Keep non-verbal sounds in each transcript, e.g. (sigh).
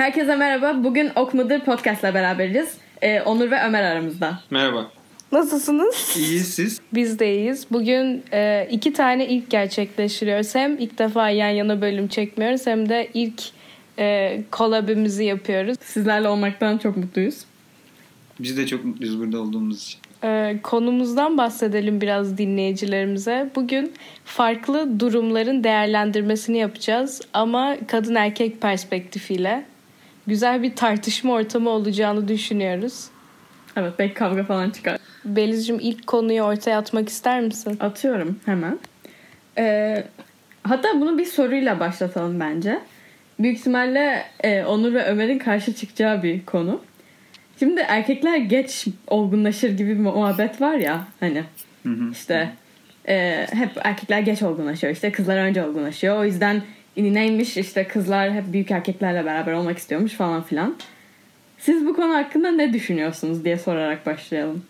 Herkese merhaba. Bugün Ok Mıdır Podcast'la beraberiz. Ee, Onur ve Ömer aramızda. Merhaba. Nasılsınız? İyiyiz siz? Biz de iyiyiz. Bugün e, iki tane ilk gerçekleştiriyoruz. Hem ilk defa yan yana bölüm çekmiyoruz hem de ilk e, collab'imizi yapıyoruz. Sizlerle olmaktan çok mutluyuz. Biz de çok mutluyuz burada olduğumuz için. E, konumuzdan bahsedelim biraz dinleyicilerimize. Bugün farklı durumların değerlendirmesini yapacağız ama kadın erkek perspektifiyle. Güzel bir tartışma ortamı olacağını düşünüyoruz. Evet belki kavga falan çıkar. Beliz'cim ilk konuyu ortaya atmak ister misin? Atıyorum hemen. Ee, hatta bunu bir soruyla başlatalım bence. Büyük ihtimalle e, Onur ve Ömer'in karşı çıkacağı bir konu. Şimdi erkekler geç olgunlaşır gibi bir muhabbet var ya hani Hı hı. işte e, hep erkekler geç olgunlaşıyor işte kızlar önce olgunlaşıyor o yüzden neymiş işte kızlar hep büyük erkeklerle beraber olmak istiyormuş falan filan. Siz bu konu hakkında ne düşünüyorsunuz diye sorarak başlayalım.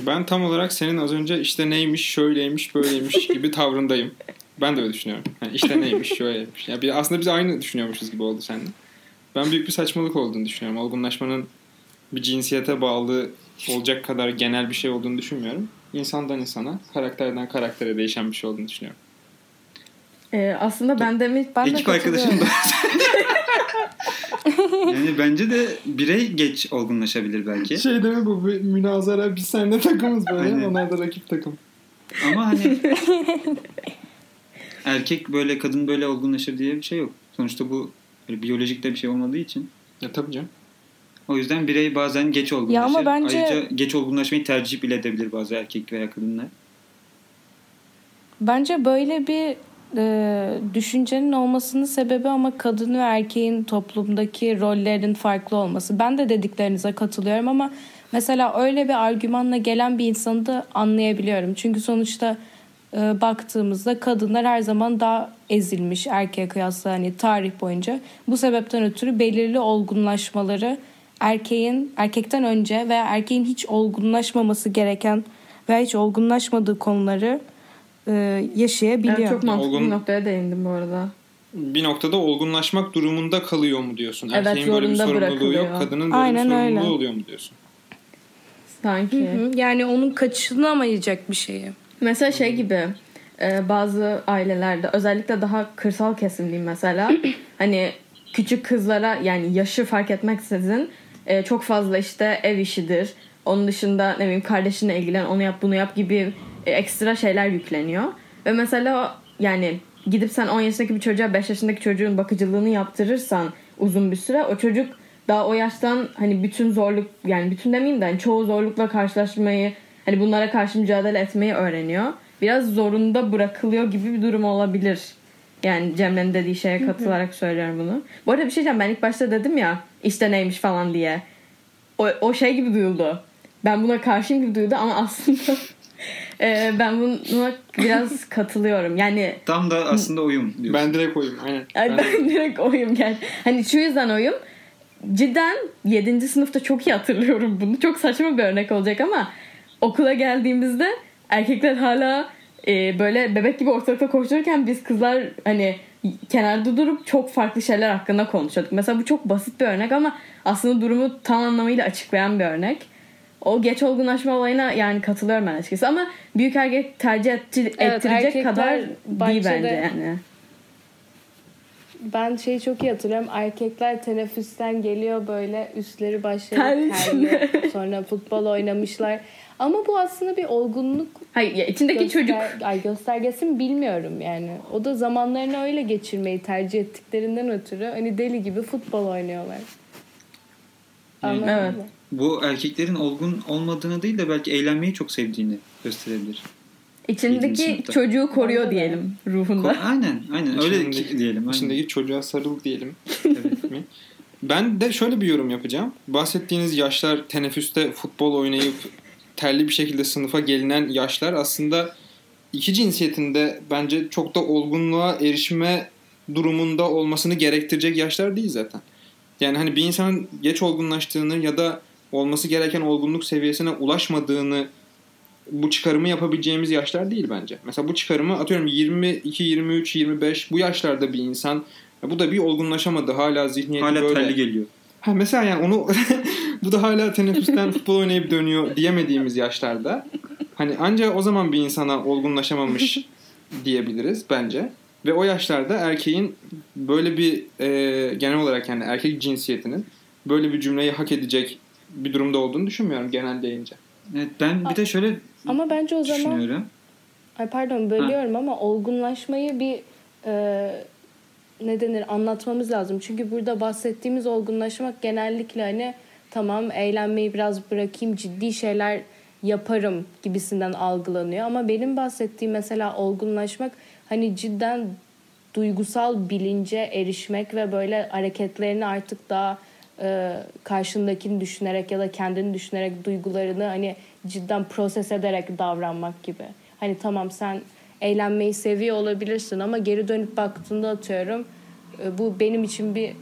Ben tam olarak senin az önce işte neymiş, şöyleymiş, böyleymiş (laughs) gibi tavrındayım. Ben de öyle düşünüyorum. Yani işte neymiş, şöyleymiş. Yani aslında biz aynı düşünüyormuşuz gibi oldu seninle. Ben büyük bir saçmalık olduğunu düşünüyorum. Olgunlaşmanın bir cinsiyete bağlı olacak kadar genel bir şey olduğunu düşünmüyorum. İnsandan insana, karakterden karaktere değişen bir şey olduğunu düşünüyorum. E, aslında ben de mi Ben de Ekip arkadaşım da. (laughs) yani bence de birey geç olgunlaşabilir belki. Şey değil mi bu bir münazara biz seninle takımız böyle Aynen. onlar da rakip takım. Ama hani (laughs) erkek böyle kadın böyle olgunlaşır diye bir şey yok. Sonuçta bu böyle biyolojik de bir şey olmadığı için. Ya tabii canım. O yüzden birey bazen geç olgunlaşır. Ya ama bence- Ayrıca geç olgunlaşmayı tercih bile edebilir bazı erkek veya kadınlar. Bence böyle bir e, düşüncenin olmasının sebebi ama kadın ve erkeğin toplumdaki rollerinin farklı olması. Ben de dediklerinize katılıyorum ama mesela öyle bir argümanla gelen bir insanı da anlayabiliyorum. Çünkü sonuçta e, baktığımızda kadınlar her zaman daha ezilmiş erkeğe kıyasla hani tarih boyunca. Bu sebepten ötürü belirli olgunlaşmaları erkeğin erkekten önce veya erkeğin hiç olgunlaşmaması gereken veya hiç olgunlaşmadığı konuları e, yaşayabiliyor. Evet, çok mantıklı Olgun- bir noktaya değindim bu arada. bir noktada olgunlaşmak durumunda kalıyor mu diyorsun? Evet, Erkeğin böyle bir sorumluluğu bırakılıyor. yok, kadının böyle Aynen bir sorumluluğu öyle. oluyor mu diyorsun? Sanki. Hı hı. Yani onun kaçınamayacak bir şeyi. Mesela şey gibi e, bazı ailelerde özellikle daha kırsal kesim diyeyim mesela (clears throat) hani küçük kızlara yani yaşı fark etmeksizin e, çok fazla işte ev işidir. Onun dışında ne bileyim kardeşinle ilgilen onu yap bunu yap gibi ekstra şeyler yükleniyor. Ve mesela yani gidip sen 10 yaşındaki bir çocuğa 5 yaşındaki çocuğun bakıcılığını yaptırırsan uzun bir süre o çocuk daha o yaştan hani bütün zorluk yani bütün demeyeyim de hani çoğu zorlukla karşılaşmayı hani bunlara karşı mücadele etmeyi öğreniyor. Biraz zorunda bırakılıyor gibi bir durum olabilir. Yani Cemre'nin dediği şeye katılarak söylüyorum bunu. Bu arada bir şey diyeceğim. Ben ilk başta dedim ya işte neymiş falan diye. O, o şey gibi duyuldu. Ben buna karşıyım gibi duyuldu ama aslında (laughs) e, ben buna biraz (laughs) katılıyorum. Yani Tam da aslında uyum diyorsun. Ben direkt oyum. Aynen. Ay Ben- ben direkt oyum gel. Hani şu yüzden oyum. Cidden 7. sınıfta çok iyi hatırlıyorum bunu. Çok saçma bir örnek olacak ama okula geldiğimizde erkekler hala e, böyle bebek gibi ortalıkta koştururken biz kızlar hani kenarda durup çok farklı şeyler hakkında konuşuyorduk. Mesela bu çok basit bir örnek ama aslında durumu tam anlamıyla açıklayan bir örnek. O geç olgunlaşma olayına yani katılıyorum ben açıkçası ama büyük erkek tercih etti- Evet, ettirecek kadar değil bahçede- bence yani. Ben şeyi çok iyi hatırlıyorum. Erkekler teneffüsten geliyor böyle üstleri başları Terli terli. (laughs) Sonra futbol oynamışlar. Ama bu aslında bir olgunluk Hayır ya içindeki göster- çocuk ay göstergesi mi bilmiyorum yani. O da zamanlarını öyle geçirmeyi tercih ettiklerinden ötürü hani deli gibi futbol oynuyorlar. Anladın Evet. mı? Bu erkeklerin olgun olmadığını değil de belki eğlenmeyi çok sevdiğini gösterebilir. İçindeki çocuğu koruyor diyelim ruhunda. Ko- aynen aynen öyle İçindeki- ki- diyelim. Aynen. İçindeki çocuğa sarıl diyelim. Evet. mi? (laughs) Ben de şöyle bir yorum yapacağım. Bahsettiğiniz yaşlar teneffüste futbol oynayıp terli bir şekilde sınıfa gelinen yaşlar aslında iki cinsiyetinde bence çok da olgunluğa erişme durumunda olmasını gerektirecek yaşlar değil zaten. Yani hani bir insanın geç olgunlaştığını ya da olması gereken olgunluk seviyesine ulaşmadığını bu çıkarımı yapabileceğimiz yaşlar değil bence. Mesela bu çıkarımı atıyorum 22, 23, 25 bu yaşlarda bir insan bu da bir olgunlaşamadı. Hala zihniyeti Hala böyle. terli geliyor. Ha mesela yani onu (laughs) bu da hala teneffüsten (laughs) futbol oynayıp dönüyor diyemediğimiz yaşlarda. Hani ancak o zaman bir insana olgunlaşamamış (laughs) diyebiliriz bence. Ve o yaşlarda erkeğin böyle bir e, genel olarak yani erkek cinsiyetinin böyle bir cümleyi hak edecek bir durumda olduğunu düşünmüyorum genel deyince. Evet, ben bir de şöyle Ama bence o zaman düşünüyorum. Ay pardon bölüyorum ama olgunlaşmayı bir e, ne denir anlatmamız lazım. Çünkü burada bahsettiğimiz olgunlaşmak genellikle hani tamam eğlenmeyi biraz bırakayım ciddi şeyler yaparım gibisinden algılanıyor. Ama benim bahsettiğim mesela olgunlaşmak hani cidden duygusal bilince erişmek ve böyle hareketlerini artık daha e, karşındakini düşünerek ya da kendini düşünerek duygularını hani cidden proses ederek davranmak gibi. Hani tamam sen eğlenmeyi seviyor olabilirsin ama geri dönüp baktığında atıyorum e, bu benim için bir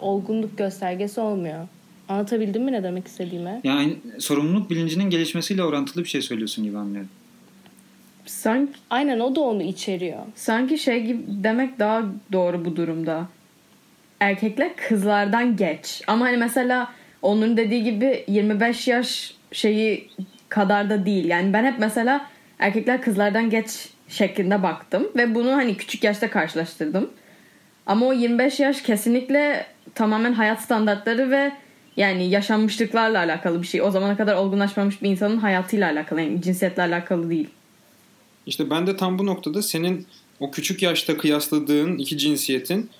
olgunluk göstergesi olmuyor. Anlatabildim mi ne demek istediğimi? Yani sorumluluk bilincinin gelişmesiyle orantılı bir şey söylüyorsun gibi anlıyorum. Sanki, Aynen o da onu içeriyor. sanki şey gibi demek daha doğru bu durumda. Erkekler kızlardan geç. Ama hani mesela onun dediği gibi 25 yaş şeyi kadar da değil. Yani ben hep mesela erkekler kızlardan geç şeklinde baktım. Ve bunu hani küçük yaşta karşılaştırdım. Ama o 25 yaş kesinlikle tamamen hayat standartları ve yani yaşanmışlıklarla alakalı bir şey. O zamana kadar olgunlaşmamış bir insanın hayatıyla alakalı. Yani cinsiyetle alakalı değil. İşte ben de tam bu noktada senin o küçük yaşta kıyasladığın iki cinsiyetin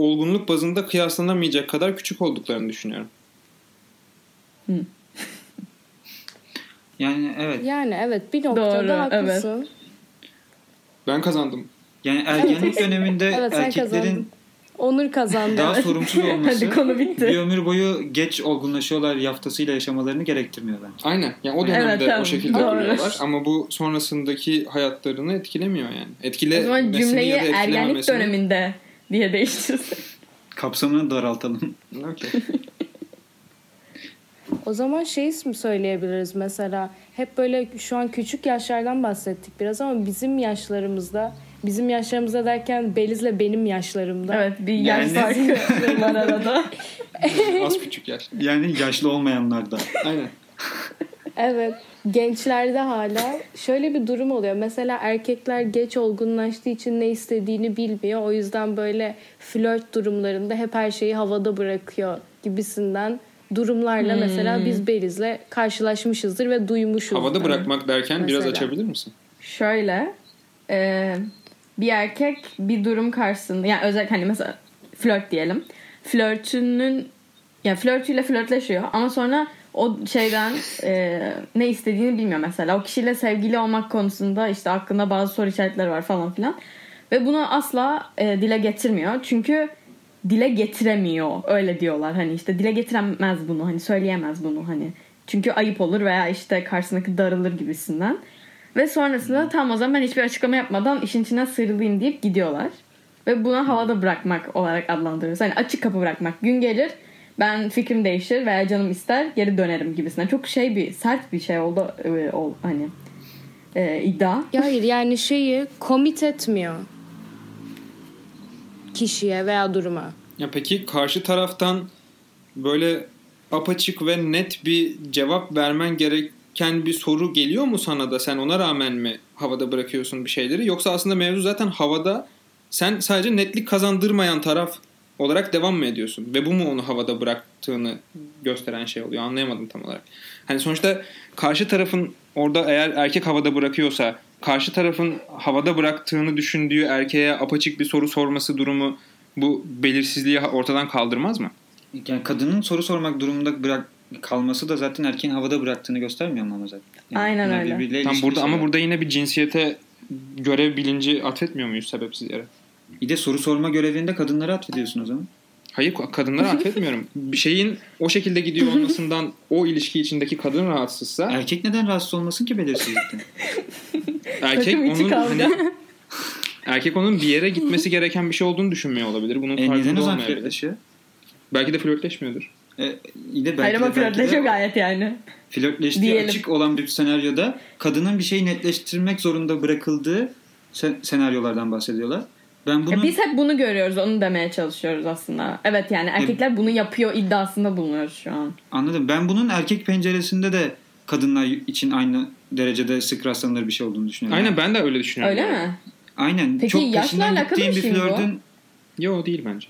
olgunluk bazında kıyaslanamayacak kadar küçük olduklarını düşünüyorum. (laughs) Yani evet. Yani evet bir noktada Doğru, haklısın. Ben kazandım. Yani ergenlik döneminde (laughs) Evet erkeklerin kazandın. Onur kazandı. daha sorumsuz (laughs) olması Hadi konu bitti. bir ömür boyu geç olgunlaşıyorlar yaftasıyla yaşamalarını gerektirmiyor bence. Aynen. Yani o dönemde Evet, tamam. o şekilde Doğru. duruyorlar ama bu sonrasındaki hayatlarını etkilemiyor yani. O Etkile zaman cümleyi ya da ergenlik döneminde diye değiştirsin. Kapsamını daraltalım. (laughs) O zaman şey mi söyleyebiliriz mesela hep böyle şu an küçük yaşlardan bahsettik biraz ama bizim yaşlarımızda bizim yaşlarımızda derken Beliz'le benim yaşlarımda Evet bir yaş Yani- farkı var arada. (laughs) Az küçük yaş. Yani yaşlı olmayanlar da. Aynen. Evet. Gençlerde hala şöyle bir durum oluyor. Mesela erkekler geç olgunlaştığı için ne istediğini bilmiyor. O yüzden böyle flört durumlarında hep her şeyi havada bırakıyor gibisinden durumlarla Hmm. mesela biz Beliz'le karşılaşmışızdır ve duymuşuz. Havada bırakmak derken biraz Mesela. açabilir misin? Şöyle e, bir erkek bir durum karşısında yani özellikle hani mesela flört diyelim. Flörtünün yani flörtüyle flörtleşiyor ama sonra o şeyden e, ne istediğini bilmiyor mesela. O kişiyle sevgili olmak konusunda işte hakkında bazı soru işaretleri var falan filan. Ve bunu asla e, dile getirmiyor. Çünkü dile getiremiyor. Öyle diyorlar. Hani işte dile getiremez bunu. Hani söyleyemez bunu hani. Çünkü ayıp olur veya işte karşısındaki darılır gibisinden. Ve sonrasında tam o zaman ben hiçbir açıklama yapmadan işin içinden sıyrılayım deyip gidiyorlar. Ve buna havada bırakmak olarak adlandırıyoruz. Hani açık kapı bırakmak. Gün gelir ben fikrim değişir veya canım ister geri dönerim gibisinden. Çok şey bir sert bir şey oldu e, ol, hani e, iddia. Ya hayır yani şeyi komit etmiyor kişiye veya duruma. Ya peki karşı taraftan böyle apaçık ve net bir cevap vermen gereken bir soru geliyor mu sana da sen ona rağmen mi havada bırakıyorsun bir şeyleri yoksa aslında mevzu zaten havada sen sadece netlik kazandırmayan taraf olarak devam mı ediyorsun ve bu mu onu havada bıraktığını gösteren şey oluyor anlayamadım tam olarak. Hani sonuçta karşı tarafın orada eğer erkek havada bırakıyorsa karşı tarafın havada bıraktığını düşündüğü erkeğe apaçık bir soru sorması durumu bu belirsizliği ortadan kaldırmaz mı? Yani kadının soru sormak durumunda bırak kalması da zaten erkeğin havada bıraktığını göstermiyor mu ama zaten? Yani Aynen öyle. Tam burada ama şeyler. burada yine bir cinsiyete görev bilinci atfetmiyor muyuz sebepsiz yere? Bir de soru sorma görevini de kadınlara atfediyorsun o zaman. Hayır kadınları affetmiyorum. Bir şeyin o şekilde gidiyor olmasından o ilişki içindeki kadın rahatsızsa Erkek neden rahatsız olmasın ki belirsizlikten? (laughs) erkek onun hani (laughs) erkek onun bir yere gitmesi gereken bir şey olduğunu düşünmüyor olabilir. Bunun e neden o farkında zaman olmayabilir. Belki de flörtleşmiyordur. E, iyi de belki Hayır ama de, belki flörtleşiyor de gayet yani. flörtleştiği Diyelim. açık olan bir senaryoda kadının bir şeyi netleştirmek zorunda bırakıldığı sen- senaryolardan bahsediyorlar. Ben bunu biz hep bunu görüyoruz, onu demeye çalışıyoruz aslında. Evet yani erkekler bunu yapıyor iddiasında bulunuyoruz şu an. anladım. Ben bunun erkek penceresinde de kadınlar için aynı derecede sık rastlanır bir şey olduğunu düşünüyorum. Aynen ben de öyle düşünüyorum. Öyle mi? Aynen. Peki Çok yaşla alakalı bir şey mi bu? flörtün Yo değil bence.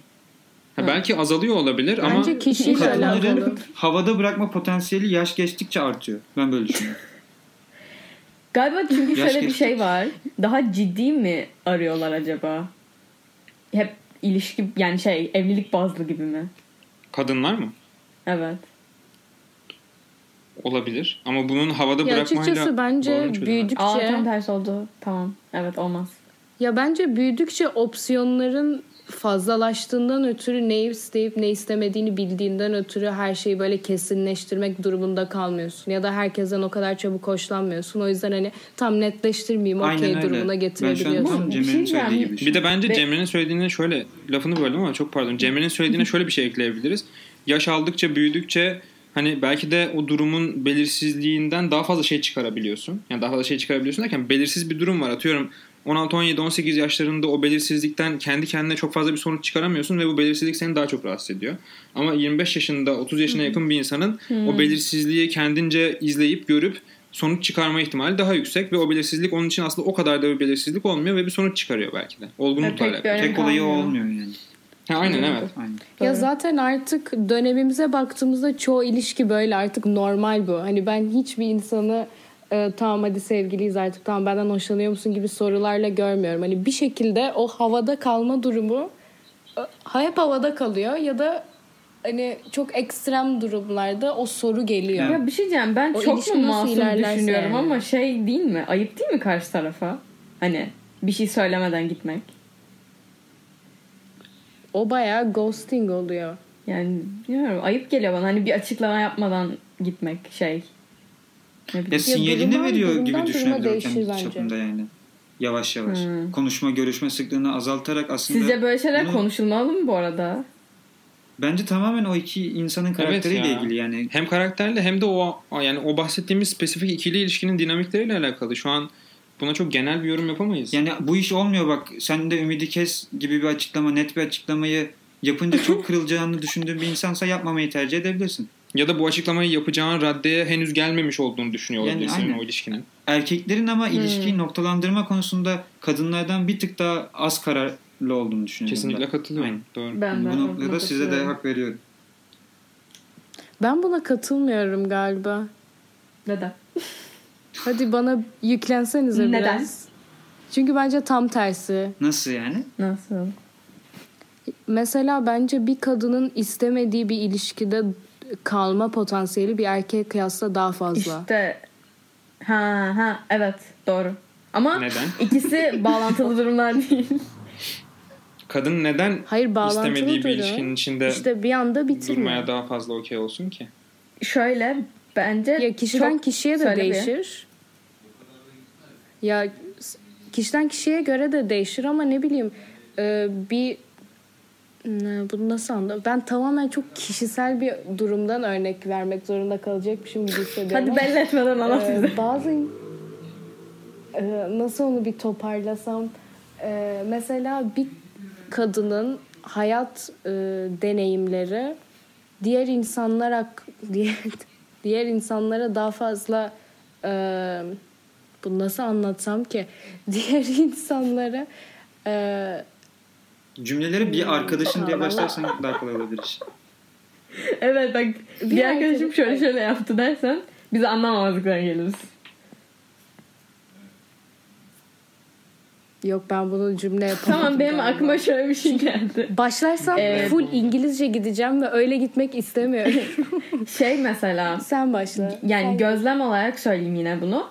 Ha, belki azalıyor olabilir ama Bence kişiyle alakalı. kadınların havada bırakma potansiyeli yaş geçtikçe artıyor. Ben böyle düşünüyorum. (laughs) Galiba çünkü Yaş şöyle bir şey var. Daha ciddi mi arıyorlar acaba? Hep ilişki yani şey evlilik bazlı gibi mi? kadınlar mı? Evet. Olabilir. Ama bunun havada Ya bırakmayla açıkçası bence büyüdükçe Aa tam tersi oldu. Tamam. Evet olmaz. ya bence büyüdükçe opsiyonların fazlalaştığından ötürü ne isteyip ne istemediğini bildiğinden ötürü her şeyi böyle kesinleştirmek durumunda kalmıyorsun. Ya da herkesten o kadar çabuk hoşlanmıyorsun. O yüzden hani tam netleştirmeyeyim okey durumuna Ben şu an getirebiliyorsun. tam Bir Cemre'nin şey söylediği gibi Bir de bence Ve- Cemre'nin söylediğine şöyle lafını böldüm ama çok pardon. Cemre'nin söylediğine şöyle bir şey ekleyebiliriz. Yaş aldıkça büyüdükçe hani belki de o durumun belirsizliğinden daha fazla şey çıkarabiliyorsun. Yani daha fazla şey çıkarabiliyorsun derken belirsiz bir durum var. Atıyorum 16, 17, 18 yaşlarında o belirsizlikten kendi kendine çok fazla bir sonuç çıkaramıyorsun ve bu belirsizlik seni daha çok rahatsız ediyor. Ama 25 yaşında, 30 yaşına yakın bir insanın o belirsizliği kendince izleyip görüp sonuç çıkarma ihtimali daha yüksek ve o belirsizlik onun için aslında o kadar da bir belirsizlik olmuyor ve bir sonuç çıkarıyor belki de. Olgunlukla Pek alakalı. Tek olayı olmuyor yani. Ha, aynen evet. Aynen. Ya zaten artık dönemimize baktığımızda çoğu ilişki böyle artık normal bu. Hani ben hiçbir insanı e, tamam hadi sevgiliyiz artık tamam benden hoşlanıyor musun gibi sorularla görmüyorum. Hani bir şekilde o havada kalma durumu e, hep havada kalıyor ya da hani çok ekstrem durumlarda o soru geliyor. Ya bir şey diyeceğim ben O çok mu masum düşünüyorum yani. ama şey değil mi? Ayıp değil mi karşı tarafa? Hani bir şey söylemeden gitmek. O bayağı ghosting oluyor. Yani bilmiyorum ayıp geliyor bana hani bir açıklama yapmadan gitmek şey. Ya sinyalini durumdan- veriyor durumdan gibi düşünebilirim kendi bence. çapında yani. Yavaş yavaş. Hmm. Konuşma, görüşme sıklığını azaltarak aslında Sizce böyle şeyler bunu- konuşulmalı mı bu arada? bence tamamen o iki insanın karakteriyle ya. ilgili yani. Hem karakterle hem de o o- yani o bahsettiğimiz spesifik ikili ilişkinin dinamikleriyle alakalı. Şu an buna çok genel bir yorum yapamayız. Yani bu iş olmuyor bak sen de ümidi kes gibi bir açıklama, net bir açıklamayı yapınca çok (laughs) kırılacağını düşündüğün bir insansa yapmamayı tercih edebilirsin. Ya da bu açıklamayı yapacağın raddeye henüz gelmemiş olduğunu düşünüyor Yani olabilirsin aynen. o ilişkinin. Erkeklerin ama Hmm. ilişkiyi noktalandırma konusunda kadınlardan bir tık daha az kararlı olduğunu düşünüyorum. Kesinlikle ben. katılıyorum. Aynen. Doğru. Ben de Bu noktada size de hak veriyorum. Ben buna katılmıyorum galiba. Neden? (laughs) Hadi bana yüklensenize Neden? biraz. Çünkü bence tam tersi. Nasıl yani? Nasıl? Mesela bence bir kadının istemediği bir ilişkide kalma potansiyeli bir erkeğe kıyasla daha fazla. İşte ha ha evet doğru. Ama Neden? (laughs) ikisi bağlantılı durumlar değil. Kadın neden Hayır bağlantılı istemediği bir durum. ilişkinin içinde İşte bir anda bitirme. durmaya daha fazla okey olsun ki? Şöyle bence Ya kişiden çok- kişiye de Söyle bir. değişir. Ya kişiden kişiye göre de değişir ama ne bileyim e, bir bunu nasıl anlatayım? Ben tamamen çok kişisel bir durumdan örnek vermek zorunda kalacakmışım gibi hissediyorum. Hadi ama- belli etmeden anlat Ee, bize. bazı Ee, nasıl onu bir toparlasam Ee, mesela bir kadının hayat e, deneyimleri diğer insanlar (laughs) diğer, diğer insanlara daha fazla e, bunu nasıl anlatsam ki (laughs) diğer insanlara e, Cümleleri bir arkadaşın diye başlarsan daha kolay olabilir. iş. (laughs) Evet bak bir, Bir arkadaşım arkadaş- şöyle şöyle yaptı dersen biz anlamamazlıktan geliriz. yok ben bunu cümle yapamadım. Tamam benim galiba. aklıma şöyle bir şey geldi. (laughs) Başlarsam Ee, full İngilizce gideceğim ve öyle gitmek istemiyorum. (laughs) Şey mesela Sen başla. yani Sen- gözlem olarak söyleyeyim yine bunu.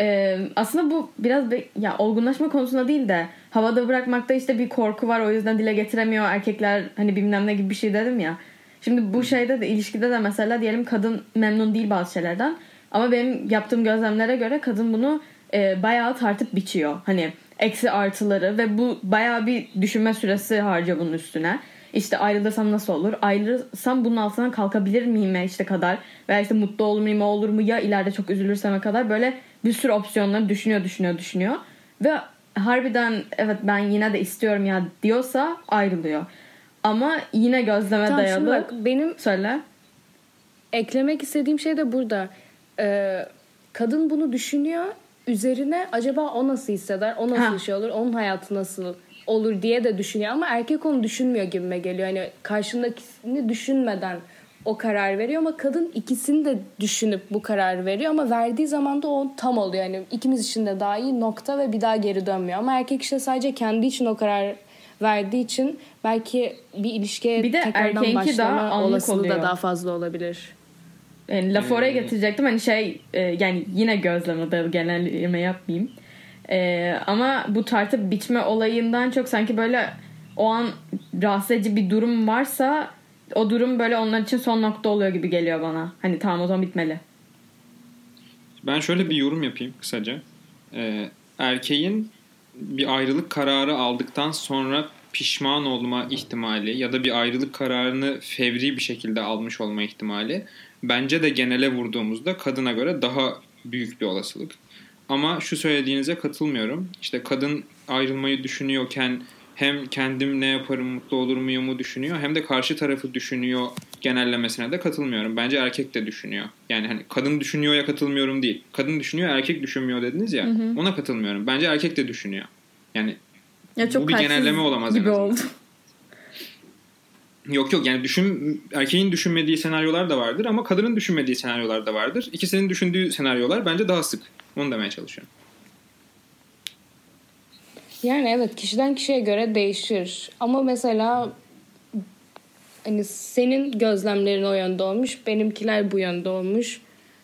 Ee, aslında bu biraz bir, ya olgunlaşma konusunda değil de havada bırakmakta işte bir korku var o yüzden dile getiremiyor erkekler hani bilmem ne gibi bir şey dedim ya. Şimdi bu şeyde de ilişkide de mesela diyelim kadın memnun değil bazı şeylerden ama benim yaptığım gözlemlere göre kadın bunu e, bayağı tartıp biçiyor. Hani eksi artıları ve bu bayağı bir düşünme süresi harcıyor bunun üstüne. İşte ayrılırsam nasıl olur? Ayrılırsam bunun altından kalkabilir miyim işte kadar? Veya işte mutlu olur muyum olur mu? Ya ileride çok üzülürseme kadar böyle bir sürü opsiyonları düşünüyor düşünüyor düşünüyor. Ve harbiden evet ben yine de istiyorum ya diyorsa ayrılıyor. Ama yine gözleme Tamam dayalı. bak benim Söyle. eklemek istediğim şey de burada. Ee, kadın bunu düşünüyor. Üzerine acaba o nasıl hisseder? O nasıl Ha. şey olur? Onun hayatı nasıl olur diye de düşünüyor. Ama erkek onu düşünmüyor gibime geliyor. Hani karşındakini düşünmeden o karar veriyor ama kadın ikisini de düşünüp bu karar veriyor ama verdiği zaman da o tam oluyor. Yani ikimiz için de daha iyi nokta ve bir daha geri dönmüyor. Ama erkek işte sadece kendi için o karar verdiği için belki bir ilişkiye Bir de tekrardan daha başlama anlık olasılığı oluyor. da daha fazla olabilir. Yani lafı oraya getirecektim. Hani şey e, yani yine gözleme dayalı genelleme yapmayayım. E, ama bu tartıp biçme olayından çok sanki böyle o an rahatsız edici bir durum varsa o durum böyle onlar için son nokta oluyor gibi geliyor bana. Hani tamam o zaman bitmeli. Ben şöyle bir yorum yapayım kısaca. Ee, erkeğin bir ayrılık kararı aldıktan sonra pişman olma ihtimali ya da bir ayrılık kararını fevri bir şekilde almış olma ihtimali bence de genele vurduğumuzda kadına göre daha büyük bir olasılık. Ama şu söylediğinize katılmıyorum. İşte kadın ayrılmayı düşünüyorken hem kendim ne yaparım mutlu olur muyumu düşünüyor hem de karşı tarafı düşünüyor genellemesine de katılmıyorum. Bence erkek de düşünüyor. Yani hani kadın düşünüyor ya katılmıyorum değil. Kadın düşünüyor erkek düşünmüyor dediniz ya. Ona katılmıyorum. Bence erkek de düşünüyor. Yani Ya çok Bu bir genelleme olamaz gibi oldu. Yok yok yani düşün erkeğin düşünmediği senaryolar da vardır ama kadının düşünmediği senaryolar da vardır. İkisinin düşündüğü senaryolar bence daha sık. Onu demeye çalışıyorum. Yani evet kişiden kişiye göre değişir. Ama mesela hani senin gözlemlerin o yönde olmuş, benimkiler bu yönde olmuş.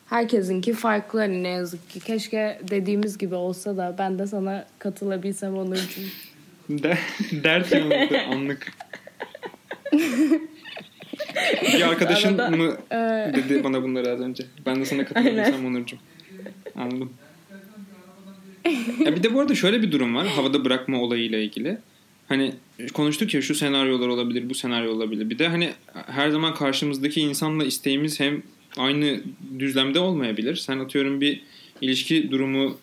Herkesinki farklı hani ne yazık ki. Keşke dediğimiz gibi olsa da ben de sana katılabilsem Onurcuğum. (laughs) De, dert yanıldı anlık. bir arkadaşın Arada- bunu Ee, dedi bana bunları az önce. Ben de sana katılabilsem Onurcuğum. Anladım. Ya bir de bu arada şöyle bir durum var. Havada bırakma olayıyla ilgili. Hani konuştuk ya şu senaryolar olabilir, bu senaryo olabilir. Bir de hani her zaman karşımızdaki insanla isteğimiz hem aynı düzlemde olmayabilir. Sen atıyorum bir ilişki durumu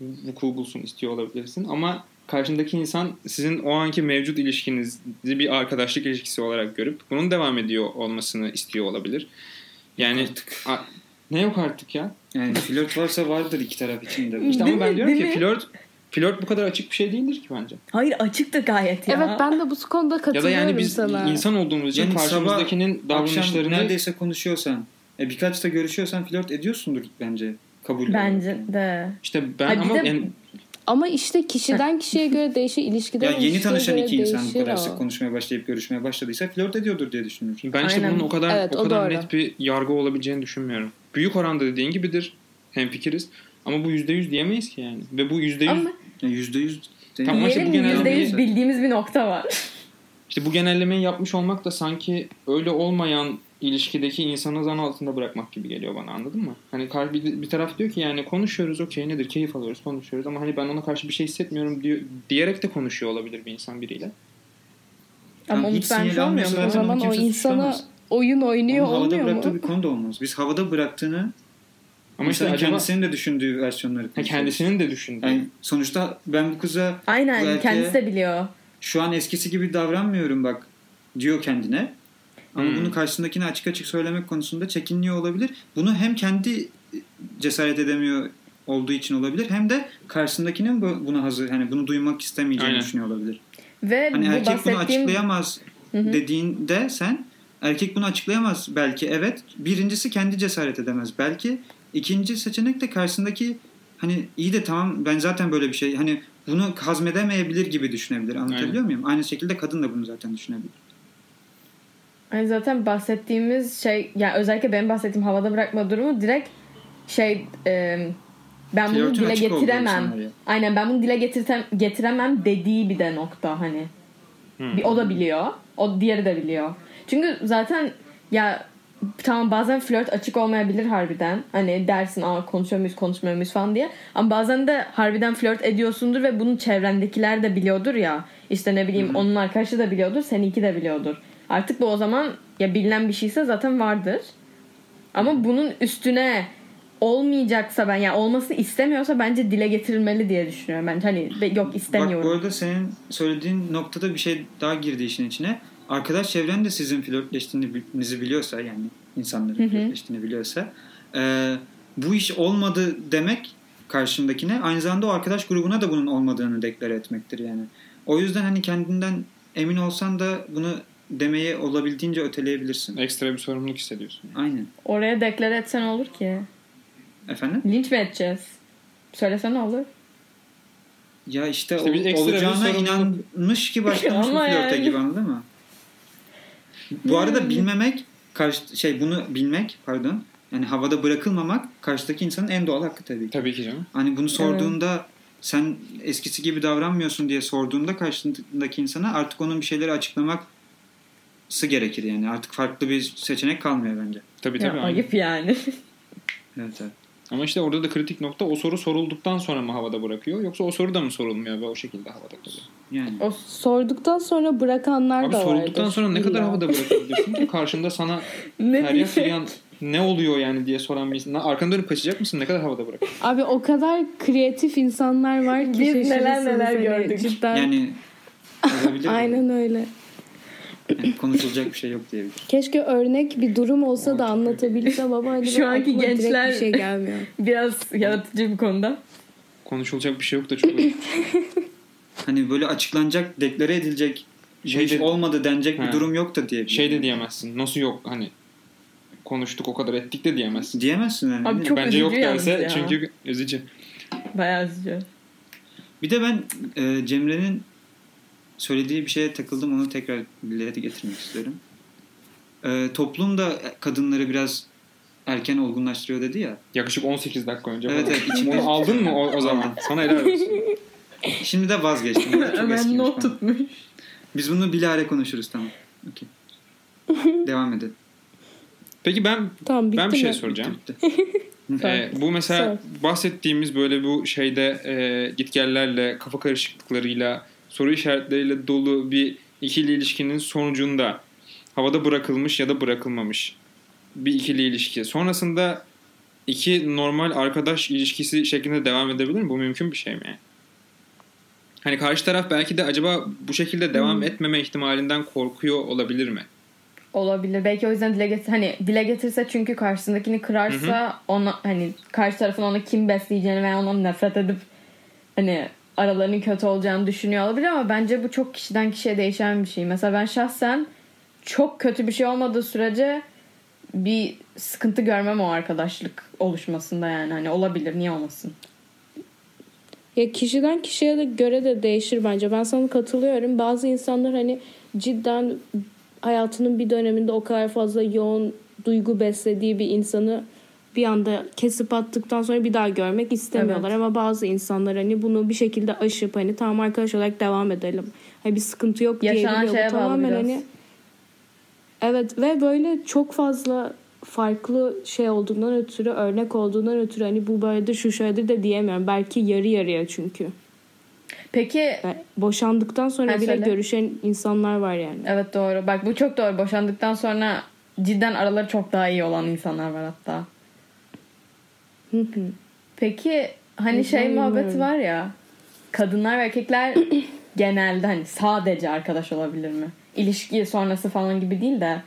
vuku bulsun istiyor olabilirsin ama karşındaki insan sizin o anki mevcut ilişkinizi bir arkadaşlık ilişkisi olarak görüp bunun devam ediyor olmasını istiyor olabilir. Yani a- ne yok artık ya? Yani flört varsa vardır iki taraf için de. İşte ama ben diyorum ki flört flört bu kadar açık bir şey değildir ki bence. Hayır açıktı gayet ya. evet ben de bu konuda Ya da katılıyorum yani biz sana. insan olduğumuz için Yani karşımızdakinin davranışlarını neredeyse konuşuyorsan, e, birkaç da görüşüyorsan flört ediyorsundur bence. Kabul Bence de. işte ben Ay bir ama de- yani Ama işte kişiden kişiye göre değişir, ilişkiden Ya yeni tanışan iki insan bu kadar sık konuşmaya başlayıp görüşmeye başladıysa flört ediyordur diye düşünüyorum. ben işte Aynen. bunun o kadar Evet, o o kadar doğru. net bir yargı olabileceğini düşünmüyorum. Büyük oranda dediğin gibidir. Hemfikiriz. Ama bu yüzde yüz diyemeyiz ki yani. Ve bu yüzde yüz Ama Ya Yüzde yüz değil. Tamam, işte bu diyelim genellemeyi- %100 bildiğimiz bir nokta var. işte bu genellemeyi yapmış olmak da sanki öyle olmayan ilişkideki insanı zan altında bırakmak gibi geliyor bana anladın mı? Hani bir, bir taraf diyor ki yani konuşuyoruz okey nedir keyif alıyoruz konuşuyoruz ama hani ben ona karşı bir şey hissetmiyorum diyor, diyerek de konuşuyor olabilir bir insan biriyle. Ama Yani mu? almıyorsa O zaman onu o insana suçlamaz. Oyun oynuyor Onun havada olmuyor bıraktığı mu? bir konu da olmaz. Biz havada bıraktığını Ama işte acaba kendisinin de düşündüğü versiyonları ha, konuşuyoruz. kendisinin de düşündüğü. Yani sonuçta ben bu kıza bu Aynen erkeğe kendisi de biliyor. şu an eskisi gibi davranmıyorum bak diyor kendine. Ama Hmm. bunu karşısındakine açık açık söylemek konusunda çekiniyor olabilir. Bunu hem kendi cesaret edemiyor olduğu için olabilir hem de karşısındakinin bu- buna hazır hani bunu duymak istemeyeceğini Aynen. düşünüyor olabilir. Ve Hani bu erkek bunu bahsettiğim açıklayamaz Hı hı. dediğinde sen erkek bunu açıklayamaz belki evet. Birincisi kendi cesaret edemez belki. İkinci seçenek de karşısındaki hani iyi de tamam ben zaten böyle bir şey hani bunu hazmedemeyebilir gibi düşünebilir. Anlatabiliyor Aynen. muyum? Aynı şekilde kadın da bunu zaten düşünebilir. Hani zaten bahsettiğimiz şey yani özellikle benim bahsettiğim havada bırakma durumu direkt şey e, ben bunu dile getiremem. Aynen ben bunu dile getirtem, getiremem dediği bir de nokta hani. Hmm. Bir, o da biliyor. O diğeri de biliyor. Çünkü zaten ya tamam bazen flört açık olmayabilir harbiden. Hani dersin aa konuşuyor muyuz konuşmuyor muyuz falan diye. Ama bazen de harbiden flört ediyorsundur ve bunun çevrendekiler de biliyordur ya. İşte ne bileyim onun arkadaşı da biliyordur, seninki de biliyordur. Artık bu o zaman ya bilinen bir şeyse zaten vardır. Ama bunun üstüne olmayacaksa ben yani olmasını istemiyorsa bence dile getirilmeli diye düşünüyorum ben. Hani yok Bak istemiyorum. bu arada senin söylediğin noktada bir şey daha girdi işin içine. Arkadaş çevren de sizin flörtleştiğinizi biliyorsa yani insanların Hı hı. flörtleştiğini biliyorsa e, bu iş olmadı demek karşındakine aynı zamanda o arkadaş grubuna da bunun olmadığını deklar etmektir yani. O yüzden hani kendinden emin olsan da bunu demeye olabildiğince öteleyebilirsin. Ekstra bir sorumluluk hissediyorsun. Aynen. Oraya deklar etsen olur ki. Efendim? Linç mi edeceğiz? Söylesene olur. Ya işte, İşte bir o- bir olacağına sorumluluk. inanmış ki (laughs) başlamış Ama flörte yani. gibi anladın mı? Bu arada bilmemek, karşı, şey bunu bilmek pardon yani havada bırakılmamak karşıdaki insanın en doğal hakkı tabii ki. Tabii ki canım. Hani bunu sorduğunda sen eskisi gibi davranmıyorsun diye sorduğunda karşındaki insana artık onun bir şeyleri açıklaması gerekir yani. Artık farklı bir seçenek kalmıyor bence. Tabii Ya, tabii. aynen. ayıp yani. (laughs) Evet evet. Ama işte orada da kritik nokta o soru sorulduktan sonra mı havada bırakıyor yoksa o soru da mı sorulmuyor ve o şekilde havada kalıyor? Yani. o Sorduktan sonra bırakanlar Abi da vardır. sorulduktan sonra ne kadar havada bırakabilirsin ki karşında sana (laughs) ne her yak yan ne oluyor yani diye soran bir insan. Arkana dönüp kaçacak mısın? Ne kadar havada bırak? Abi o kadar kreatif insanlar var ki Biz şaşırırsınız neler neler gördük. Cidden. Yani. Aynen öyle. Yani konuşulacak bir şey yok diyebilir. Keşke örnek bir durum olsa da anlatabilsem ama hani Şu anki gençler- bir şey gelmiyor. (laughs) Biraz yaratıcı bir konuda. Konuşulacak bir şey yok da çok (laughs) Hani böyle açıklanacak, deklare edilecek Şey şey de- olmadı denecek Ha. bir durum yok da diyebilir. şey de diyemezsin. Nasıl yok hani konuştuk o kadar ettik de diyemezsin. Diyemezsin yani. Abi çok Bence yok derse ya. çünkü üzücü. Bayağı üzücü. Bir de ben e, Cemre'nin söylediği bir şeye takıldım. Onu tekrar dile getirmek istiyorum. E, toplum da kadınları biraz erken olgunlaştırıyor dedi ya. Yaklaşık 18 dakika önce. Evet, evet, içimde- Onu aldın mı o, o zaman? Sana helal olsun. Şimdi de vazgeçtim. Çok eskiymiş not tutmuş. Biz bunu bilahare konuşuruz tamam. Okey. Devam edelim. Peki ben Tamam bitti ben bir şey mi? soracağım. Bitti. (laughs) Ee, bu mesela Sor. bahsettiğimiz böyle bu şeyde e, gitgellerle, kafa karışıklıklarıyla, soru işaretleriyle dolu bir ikili ilişkinin sonucunda havada bırakılmış ya da bırakılmamış bir ikili ilişki. Sonrasında iki normal arkadaş ilişkisi şeklinde devam edebilir mi? Bu mümkün bir şey mi? Hani karşı taraf belki de acaba bu şekilde devam Hmm. etmeme ihtimalinden korkuyor olabilir mi? Olabilir. Belki o yüzden dile getir hani dile getirse çünkü karşısındakini kırarsa ona hani karşı tarafın ona kim besleyeceğini veya ondan nefret edip hani aralarının kötü olacağını düşünüyor olabilir ama bence bu çok kişiden kişiye değişen bir şey. Mesela ben şahsen çok kötü bir şey olmadığı sürece bir sıkıntı görmem o arkadaşlık oluşmasında yani hani olabilir niye olmasın. Ya kişiden kişiye de göre de değişir bence. Ben sana katılıyorum. Bazı insanlar hani cidden hayatının bir döneminde o kadar fazla yoğun duygu beslediği bir insanı bir anda kesip attıktan sonra bir daha görmek istemiyorlar. Evet. Ama bazı insanlar hani bunu bir şekilde aşıp hani tamam arkadaş olarak devam edelim. Hani bir sıkıntı yok Yaşanan diyebiliyor. Şeye tamamen hani Evet ve böyle çok fazla farklı şey olduğundan ötürü örnek olduğundan ötürü hani bu böyledir şu şöyledir de diyemiyorum. Belki yarı yarıya çünkü. Peki Yani boşandıktan sonra bile söyle. görüşen insanlar var yani. evet doğru bak bu çok doğru boşandıktan sonra cidden araları çok daha iyi olan insanlar var hatta. Hı hı. Peki hani şey muhabbeti var ya kadınlar ve erkekler (clears throat) genelde hani sadece arkadaş olabilir mi? İlişki sonrası falan gibi değil de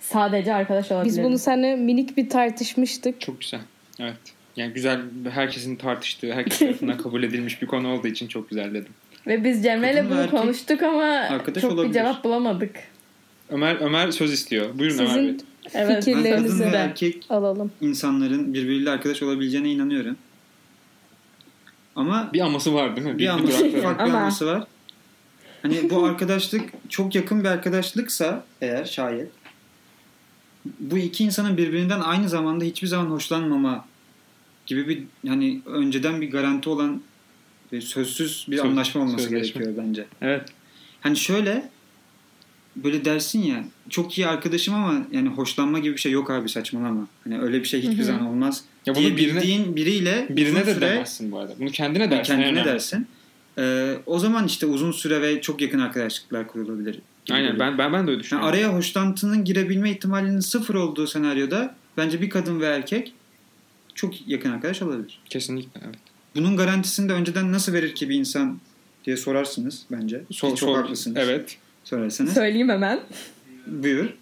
sadece arkadaş olabilir Biz mi? bunu seninle minik bir tartışmıştık. Çok güzel. Evet. Yani güzel herkesin tartıştığı, herkes tarafından (laughs) kabul edilmiş bir konu olduğu için çok güzel dedim. Ve biz Cemre'yle bunu erkek konuştuk ama çok olabilir. bir cevap bulamadık. Ömer Ömer söz istiyor. Buyurun Ömer Bey. Evet, Ben kadın fikirlerinizi ve erkek alalım. insanların birbiriyle arkadaş olabileceğine inanıyorum. Ama Bir aması var değil mi? bir aması, durakları. ufak bir Ama- aması var. Hani bu (laughs) arkadaşlık çok yakın bir arkadaşlıksa eğer şayet bu iki insanın birbirinden aynı zamanda hiçbir zaman hoşlanmama gibi bir hani önceden bir garanti olan bir sözsüz bir Söz- anlaşma olması sözleşme. gerekiyor bence. Evet. Hani şöyle böyle dersin ya çok iyi arkadaşım ama yani hoşlanma gibi bir şey yok abi saçmalama. Hani öyle bir şey hiçbir zaman olmaz. Ya bunu diye birine, bildiğin biriyle birine de süre demezsin bu arada. Bunu kendine dersin. kendine önemli. dersin. Ee, o zaman işte uzun süre ve çok yakın arkadaşlıklar kurulabilir. Aynen ben ben ben de öyle Yani düşünüyorum. araya hoşlantının girebilme ihtimalinin sıfır olduğu senaryoda bence bir kadın ve erkek çok yakın arkadaş olabilir. Kesinlikle evet. Bunun garantisini de önceden nasıl verir ki bir insan diye sorarsınız bence. Sor- çok sor- haklısınız. Evet. Sorarsanız. Söyleyeyim hemen. Buyur.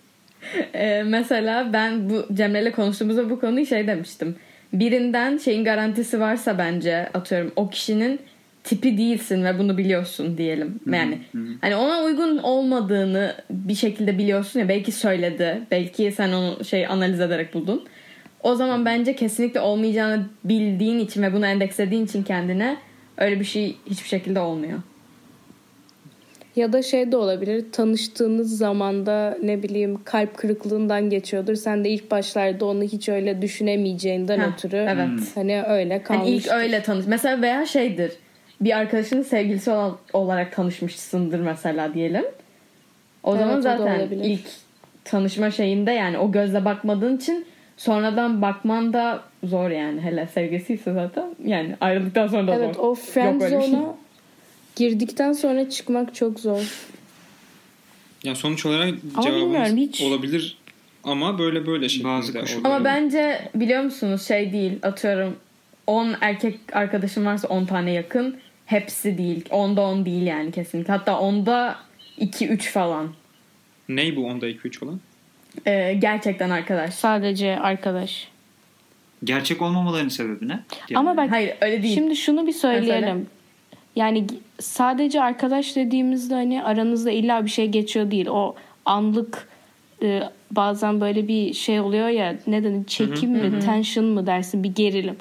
Ee, mesela ben bu Cemre'yle konuştuğumuzda bu konuyu şey demiştim. Birinden şeyin garantisi varsa bence atıyorum o kişinin tipi değilsin ve bunu biliyorsun diyelim. Yani hani ona uygun olmadığını bir şekilde biliyorsun ya belki söyledi. Belki sen onu şey analiz ederek buldun. O zaman bence kesinlikle olmayacağını bildiğin için ve bunu endekslediğin için kendine öyle bir şey hiçbir şekilde olmuyor. Ya da şey de olabilir. Tanıştığınız zamanda ne bileyim kalp kırıklığından geçiyordur. Sen de ilk başlarda onu hiç öyle düşünemeyeceğinden Heh, ötürü evet. hani öyle Hani kalmıştır. ilk öyle tanış. Mesela veya şeydir. Bir arkadaşının sevgilisi ol- olarak tanışmışsındır mesela diyelim. O Evet, zaman o zaten olabilir. ilk tanışma şeyinde yani o gözle bakmadığın için sonradan bakman da zor yani. Hele sevgisiyse zaten yani ayrıldıktan sonra da Evet zor. o friend şey. zone'a girdikten sonra çıkmak çok zor. Yani sonuç olarak Ama cevabımız hiç- olabilir ama böyle böyle şeklinde. Bazı oluyor. Ama bence biliyor musunuz şey değil atıyorum 10 erkek arkadaşım varsa 10 tane yakın hepsi değil. 10'da 10 değil yani kesinlikle. Hatta 10'da 2-3 falan. Ney bu onda 2-3 olan? Ee, gerçekten arkadaş. Sadece arkadaş. Gerçek olmamalarının sebebi ne? Ama bak Hayır öyle değil. Şimdi şunu bir söyleyelim. Yani sadece arkadaş dediğimizde hani aranızda illa bir şey geçiyor değil. O anlık e, bazen böyle bir şey oluyor ya neden çekim mi, tension mı dersin bir gerilim.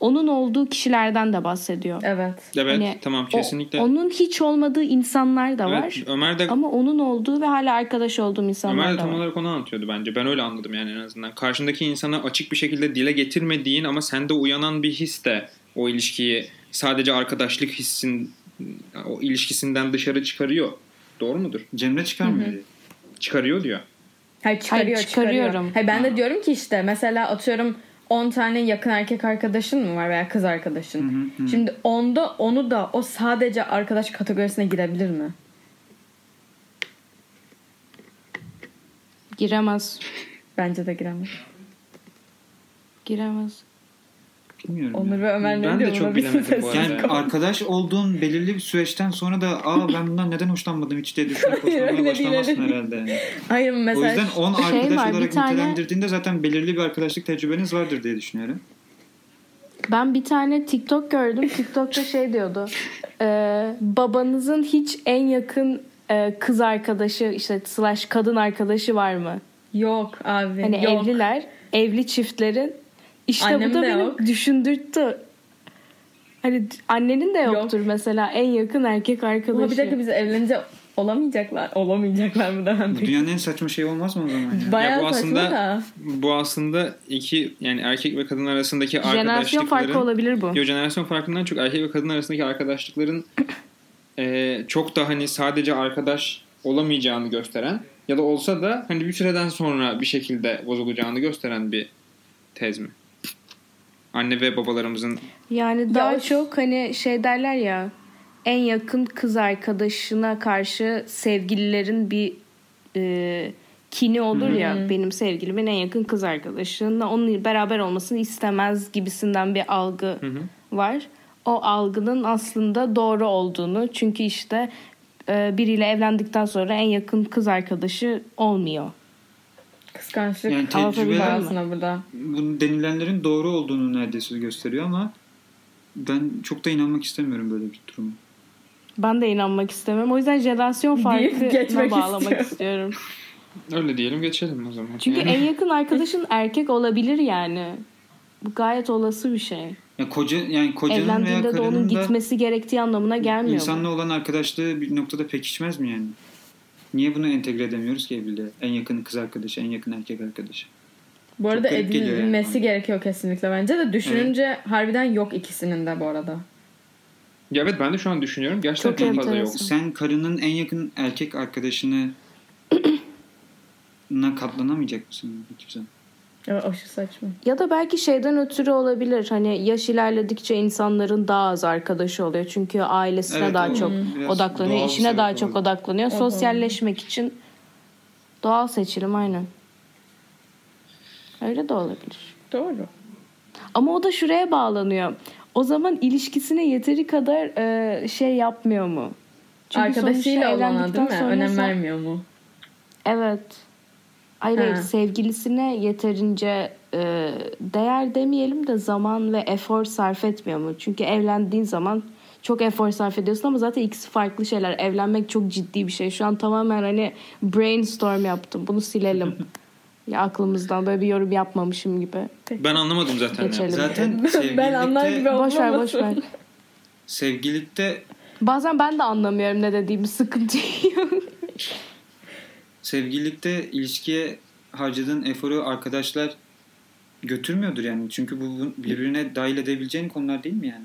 Onun olduğu kişilerden de bahsediyor. Evet. Evet Hani tamam o- kesinlikle. onun hiç olmadığı insanlar da Evet, var. Ömer de Ama onun olduğu ve hala arkadaş olduğum insanlar Ömer de da tam var. olarak onu anlatıyordu bence. Ben öyle anladım yani en azından. Karşındaki insana açık bir şekilde dile getirmediğin ama sende uyanan bir his de o ilişkiyi sadece arkadaşlık hissin o ilişkisinden dışarı çıkarıyor. Doğru mudur? Cemre çıkarmıyor. diye. Çıkarıyor diyor. Hayır çıkarıyor Hayır, çıkarıyor. çıkarıyorum. Hayır, ben de diyorum ki işte mesela atıyorum 10 tane yakın erkek arkadaşın mı var veya kız arkadaşın. Şimdi onda onu da o sadece arkadaş kategorisine girebilir mi? Giremez. Bence de giremez. Giremez. Bilmiyorum. Onur ve Ömer ne Ben de çok bilemedim ses bu arada. Yani arkadaş olduğun belirli bir süreçten sonra da aa ben bundan neden hoşlanmadım hiç diye düşünüp (laughs) hoşlanmaya başlamazsın herhalde. Yani. Hayır O mesela yüzden 10 Şey arkadaş var, olarak tane- nitelendirdiğinde zaten belirli bir arkadaşlık tecrübeniz vardır diye düşünüyorum. Ben bir tane TikTok gördüm. TikTok'ta şey diyordu. e, babanızın hiç en yakın e, kız arkadaşı işte slash kadın arkadaşı var mı? yok abi. Hani yok. evliler, evli çiftlerin. İşte Annem bu da beni yok. düşündürttü. Hani annenin de yoktur mesela en yakın erkek arkadaşı. Ama bir dakika biz evlenince olamayacaklar. Olamayacaklar mı Bu peki. dünyanın en saçma şeyi olmaz mı o zaman ya? Bayağı Ya bu saçma aslında- da. Bu aslında iki yani erkek ve kadın arasındaki Jenerasyon arkadaşlıkların farkı olabilir bu. Yo, jenerasyon farkından çok erkek ve kadın arasındaki arkadaşlıkların e, çok da hani sadece arkadaş olamayacağını gösteren ya da olsa da hani bir süreden sonra bir şekilde bozulacağını gösteren bir tez mi? Anne ve babalarımızın Yani daha o- çok hani şey derler ya en yakın kız arkadaşına karşı sevgililerin bir e, kini olur ya benim sevgilimin en yakın kız arkadaşınla onun beraber olmasını istemez gibisinden bir algı var. O algının aslında doğru olduğunu çünkü işte e, biriyle evlendikten sonra en yakın kız arkadaşı olmuyor. Kıskançlık. Yani Anlatabiliyor tecrübe muyum? aslında burada. bu denilenlerin doğru olduğunu neredeyse gösteriyor ama ben çok da inanmak istemiyorum böyle bir duruma. Ben de inanmak istemem. O yüzden jenerasyon farkına geçmek bağlamak istiyorum. istiyorum. öyle diyelim geçelim o zaman. Çünkü Yani en yakın arkadaşın (laughs) erkek olabilir yani. Bu gayet olası bir şey. Ya koca yani kocanın veya Evlendiğinde de onun karının da gitmesi gerektiği anlamına gelmiyor. bu. insanla olan arkadaşlığı bir noktada pekişmez mi yani? Niye bunu entegre edemiyoruz ki evliliğe? En yakın kız arkadaşı, en yakın erkek arkadaşı. Bu arada geliyor yani gerekiyor kesinlikle bence de düşününce harbiden yok ikisinin de bu arada. Ya evet ben de şu an düşünüyorum. Gerçekten Çok çok, fazla yok. Sen karının en yakın erkek arkadaşını (clears throat) na katlanamayacak mısın hiçbir zaman? Evet, aşırı saçma. Ya da belki şeyden ötürü olabilir. Hani yaş ilerledikçe insanların daha az arkadaşı oluyor. Çünkü ailesine Evet, daha çok biraz odaklanıyor. işine daha çok odaklanıyor. Evet, Sosyalleşmek için doğal seçilim aynen. Öyle de olabilir. Doğru. Ama o da şuraya bağlanıyor. O zaman ilişkisine yeteri kadar e, şey yapmıyor mu? Çünkü Arkadaşıyla olana değil mi? Önem vermiyor mu? Evet. Hayır, hayır Ha. sevgilisine yeterince e, değer demeyelim de zaman ve efor sarf etmiyor mu? Çünkü evlendiğin zaman çok efor sarf ediyorsun ama zaten ikisi farklı şeyler. Evlenmek çok ciddi bir şey. Şu an tamamen hani brainstorm yaptım. Bunu silelim. (laughs) ya aklımızdan böyle bir yorum yapmamışım gibi. Ben anlamadım zaten. ya. Geçelim. Zaten (laughs) ben anlar gibi sevgililikte, Boş ver boş ver. sevgililikte Bazen ben de anlamıyorum ne dediğimi sıkıntı yok. (laughs) sevgililikte ilişkiye harcadığın eforu arkadaşlar götürmüyordur yani. Çünkü bu birbirine dahil edebileceğin konular değil mi yani?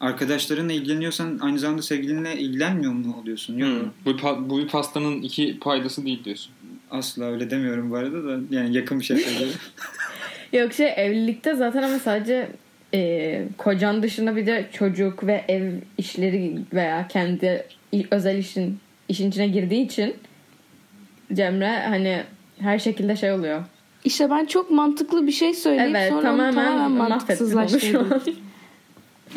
Arkadaşlarınla ilgileniyorsan aynı zamanda sevgilinle ilgilenmiyor mu oluyorsun? Yok. Hmm. Bu, bu bir pastanın iki paydası değil diyorsun. Asla öyle demiyorum bu arada da yani yakın bir şey söylüyorum. (laughs) Yok şey evlilikte zaten ama sadece e, kocan dışında bir de çocuk ve ev işleri veya kendi özel işin işin içine girdiği için Cemre hani her şekilde şey oluyor. İşte ben çok mantıklı bir şey söyleyip Evet sonra tamamen, tamamen mantıksızlaştırdım. an. (laughs)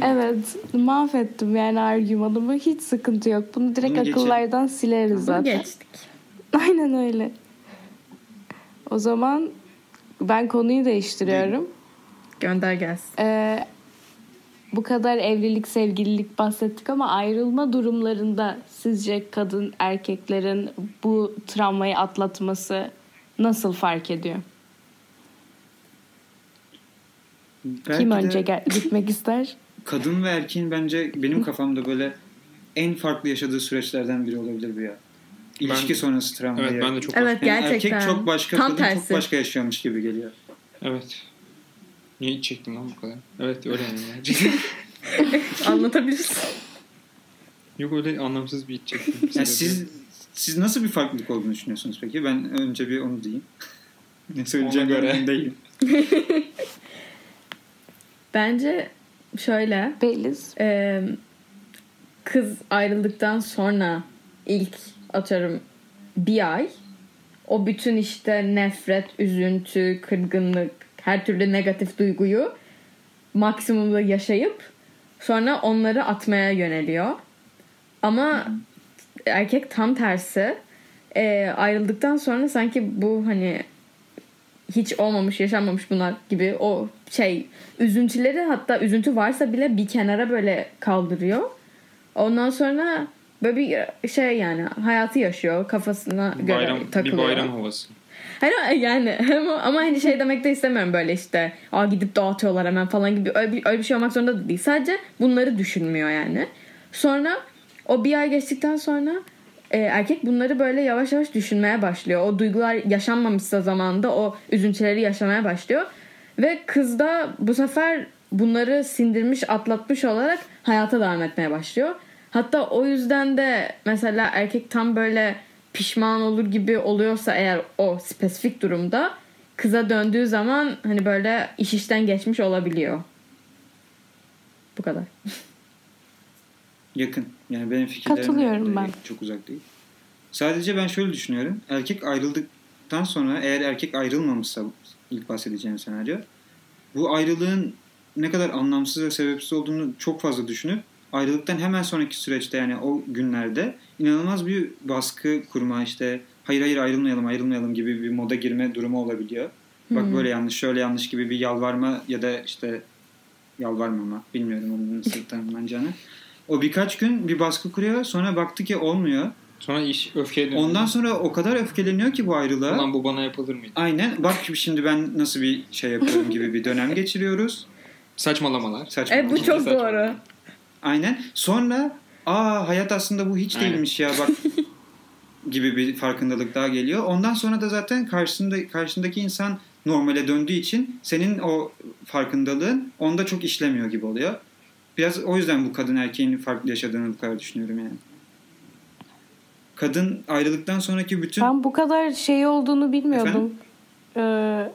Evet mahvettim yani argümanımı hiç sıkıntı yok. Bunu direkt Bunu geçelim. akıllardan sileriz Bunu zaten. geçtik. (laughs) Aynen öyle. O zaman ben konuyu değiştiriyorum. Gönder gelsin. Ee, bu kadar evlilik, sevgililik bahsettik ama ayrılma durumlarında sizce kadın erkeklerin bu travmayı atlatması nasıl fark ediyor? Belki Kim önce gel- (laughs) gitmek ister? kadın ve erkeğin bence benim kafamda böyle en farklı yaşadığı süreçlerden biri olabilir bu ya. İlişki Ben- sonrası travmayı. Evet ben de çok Evet Yani gerçekten. Erkek çok başka, Tam kadın tersi. çok başka yaşıyormuş gibi geliyor. Evet. Niye hiç çektin lan bu kadar? Evet öyle yani. (laughs) gerçekten. Anlatabilirsin. Yok öyle anlamsız bir hiç çektim. Yani siz siz nasıl bir farklılık olduğunu düşünüyorsunuz peki? Ben önce bir onu diyeyim. ne söyleyeceğim Ona göre. değilim. (laughs) Bence şöyle Beliz. e, kız ayrıldıktan sonra ilk atıyorum bir ay o bütün işte nefret, üzüntü, kırgınlık, her türlü negatif duyguyu maksimumda yaşayıp sonra onları atmaya yöneliyor. Ama erkek tam tersi e, ayrıldıktan sonra sanki bu hani hiç olmamış, yaşanmamış bunlar gibi o şey üzüntüleri hatta üzüntü varsa bile bir kenara böyle kaldırıyor. Ondan sonra böyle bir şey yani hayatı yaşıyor kafasına göre bayram, bir takılıyor. bayram havası. Hayır yani (laughs) ama, hani şey demek de istemiyorum böyle işte Aa, gidip dağıtıyorlar hemen falan gibi öyle bir, öyle bir şey olmak zorunda da değil. Sadece bunları düşünmüyor yani. Sonra o bir ay geçtikten sonra e, erkek bunları böyle yavaş yavaş düşünmeye başlıyor. O duygular yaşanmamışsa zamanında o üzüntüleri yaşamaya başlıyor. Ve kız da bu sefer bunları sindirmiş, atlatmış olarak hayata devam etmeye başlıyor. Hatta o yüzden de mesela erkek tam böyle pişman olur gibi oluyorsa eğer o spesifik durumda kıza döndüğü zaman hani böyle iş işten geçmiş olabiliyor. Bu kadar. Yakın. Yani benim fikirlerim de ben. çok uzak değil. Sadece ben şöyle düşünüyorum. Erkek ayrıldıktan sonra eğer erkek ayrılmamışsa ilk bahsedeceğim senaryo bu ayrılığın ne kadar anlamsız ve sebepsiz olduğunu çok fazla düşünüp ayrılıktan hemen sonraki süreçte yani o günlerde inanılmaz bir baskı kurma işte hayır hayır ayrılmayalım ayrılmayalım gibi bir moda girme durumu olabiliyor. Bak Hmm. böyle yanlış şöyle yanlış gibi bir yalvarma ya da işte yalvarmama bilmiyorum onun nasıl (laughs) tanımlanacağını. O birkaç gün bir baskı kuruyor sonra baktı ki olmuyor. Sonra iş öfkeye dönüyor. Ondan sonra o kadar öfkeleniyor ki bu ayrılığa. Ulan bu bana yapılır mıydı? Aynen bak şimdi ben nasıl bir şey yapıyorum gibi bir dönem geçiriyoruz. Saçmalamalar. Saçma. Evet bu çok doğru. Aynen. Sonra aa hayat aslında bu hiç Aynen. değilmiş ya bak (laughs) gibi bir farkındalık daha geliyor. Ondan sonra da zaten karşısında karşındaki insan normale döndüğü için senin o farkındalığın onda çok işlemiyor gibi oluyor. Biraz o yüzden bu kadın erkeğin farklı yaşadığını bu kadar düşünüyorum yani. Kadın ayrılıktan sonraki bütün Ben bu kadar şey olduğunu bilmiyordum. Ee,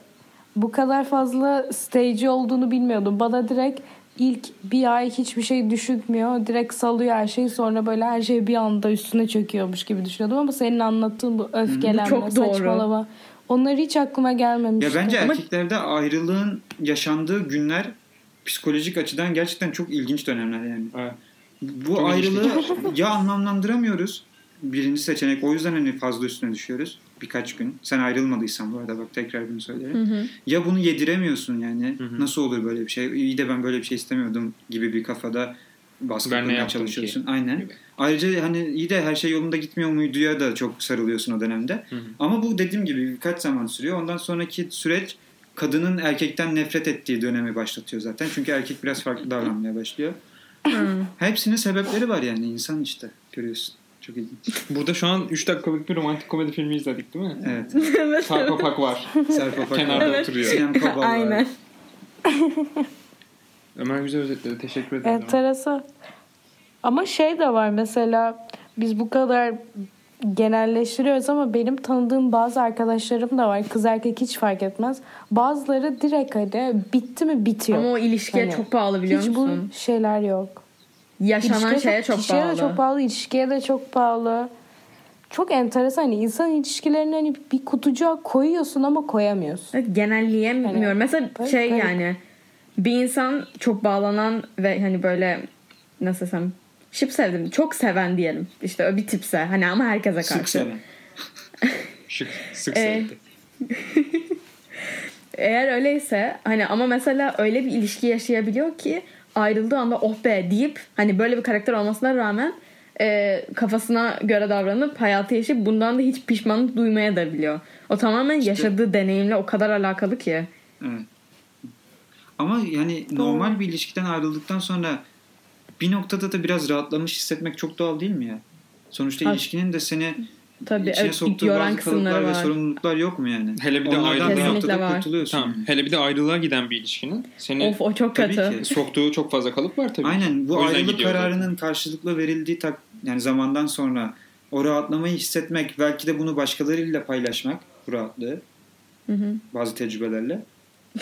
bu kadar fazla stage olduğunu bilmiyordum. Bana direkt ilk bir ay hiçbir şey düşünmüyor. Direkt salıyor her şeyi. Sonra böyle her şey bir anda üstüne çöküyormuş gibi düşünüyordum. Ama senin anlattığın bu öfkelenme, çok doğru. saçmalama. Onlar hiç aklıma gelmemişti. Ya bence Ama- erkeklerde ayrılığın yaşandığı günler psikolojik açıdan gerçekten çok ilginç dönemler yani. Evet. Bu Çok ayrılığı (laughs) ya anlamlandıramıyoruz. Birinci seçenek. O yüzden hani fazla üstüne düşüyoruz. Birkaç gün. Sen ayrılmadıysan bu arada bak tekrar bunu söylerim. Hı hı. Ya bunu yediremiyorsun yani. Hı hı. Nasıl olur böyle bir şey? İyi de ben böyle bir şey istemiyordum gibi bir kafada baskı kurmaya çalışıyorsun. ki? Aynen. Gibi. Ayrıca hani iyi de her şey yolunda gitmiyor muyduya da çok sarılıyorsun o dönemde. Hı hı. Ama bu dediğim gibi birkaç zaman sürüyor. Ondan sonraki süreç kadının erkekten nefret ettiği dönemi başlatıyor zaten. Çünkü erkek biraz farklı davranmaya başlıyor. Hı. Hepsinin sebepleri var yani insan işte görüyorsun. Çok ilginç. Burada şu an 3 dakikalık bir romantik komedi filmi izledik değil mi? Evet. evet. Sarkopak var. Serp Apak Kenarda var. oturuyor. Sinem Kobal var. Aynen. (laughs) Ömer güzel özetledi. Teşekkür ederim. Enteresan. Ama şey de var mesela biz bu kadar genelleştiriyoruz ama benim tanıdığım bazı arkadaşlarım da var. Kız erkek hiç fark etmez. Bazıları direkt hani bitti mi bitiyor. Ama o ilişkiye Hani çok bağlı biliyor hiç musun? bu şeyler yok. Yaşanan İlişkiye şeye çok, kişiye bağlı. de çok bağlı, ilişkiye de çok bağlı. Çok enteresan. Hani insan ilişkilerini hani bir kutucuğa koyuyorsun ama koyamıyorsun. Evet, genelleyemiyorum. Hani- Mesela Garip, şey garip. yani bir insan çok bağlanan ve hani böyle nasıl desem şıp sevdim. Çok seven diyelim. İşte o bir tipse. Hani ama herkese karşı. Sık seven. (laughs) Şık, sık Ee, sevdi. (laughs) Eğer öyleyse hani ama mesela öyle bir ilişki yaşayabiliyor ki ayrıldığı anda oh be deyip hani böyle bir karakter olmasına rağmen e, kafasına göre davranıp hayatı yaşayıp bundan da hiç pişmanlık duymaya da biliyor. O tamamen yaşadığı deneyimle o kadar alakalı ki. Evet. Ama yani normal bir ilişkiden ayrıldıktan sonra bir noktada da biraz rahatlamış hissetmek çok doğal değil mi ya? Sonuçta Ha. ilişkinin de seni Tabii içine evet, soktuğu yoran bazı kısımları kalıplar ve var. sorumluluklar yok mu yani? Hele bir de Onlardan ayrılığa- var. kurtuluyorsun. Tamam. yani. Hele bir de ayrılığa giden bir ilişkinin seni Of o çok Tabii kötü. ki. (laughs) soktuğu çok fazla kalıp var tabii. Aynen bu ayrılık zaten. kararının karşılıklı verildiği tak, yani zamandan sonra o rahatlamayı hissetmek belki de bunu başkalarıyla paylaşmak bu rahatlığı Hı hı. bazı tecrübelerle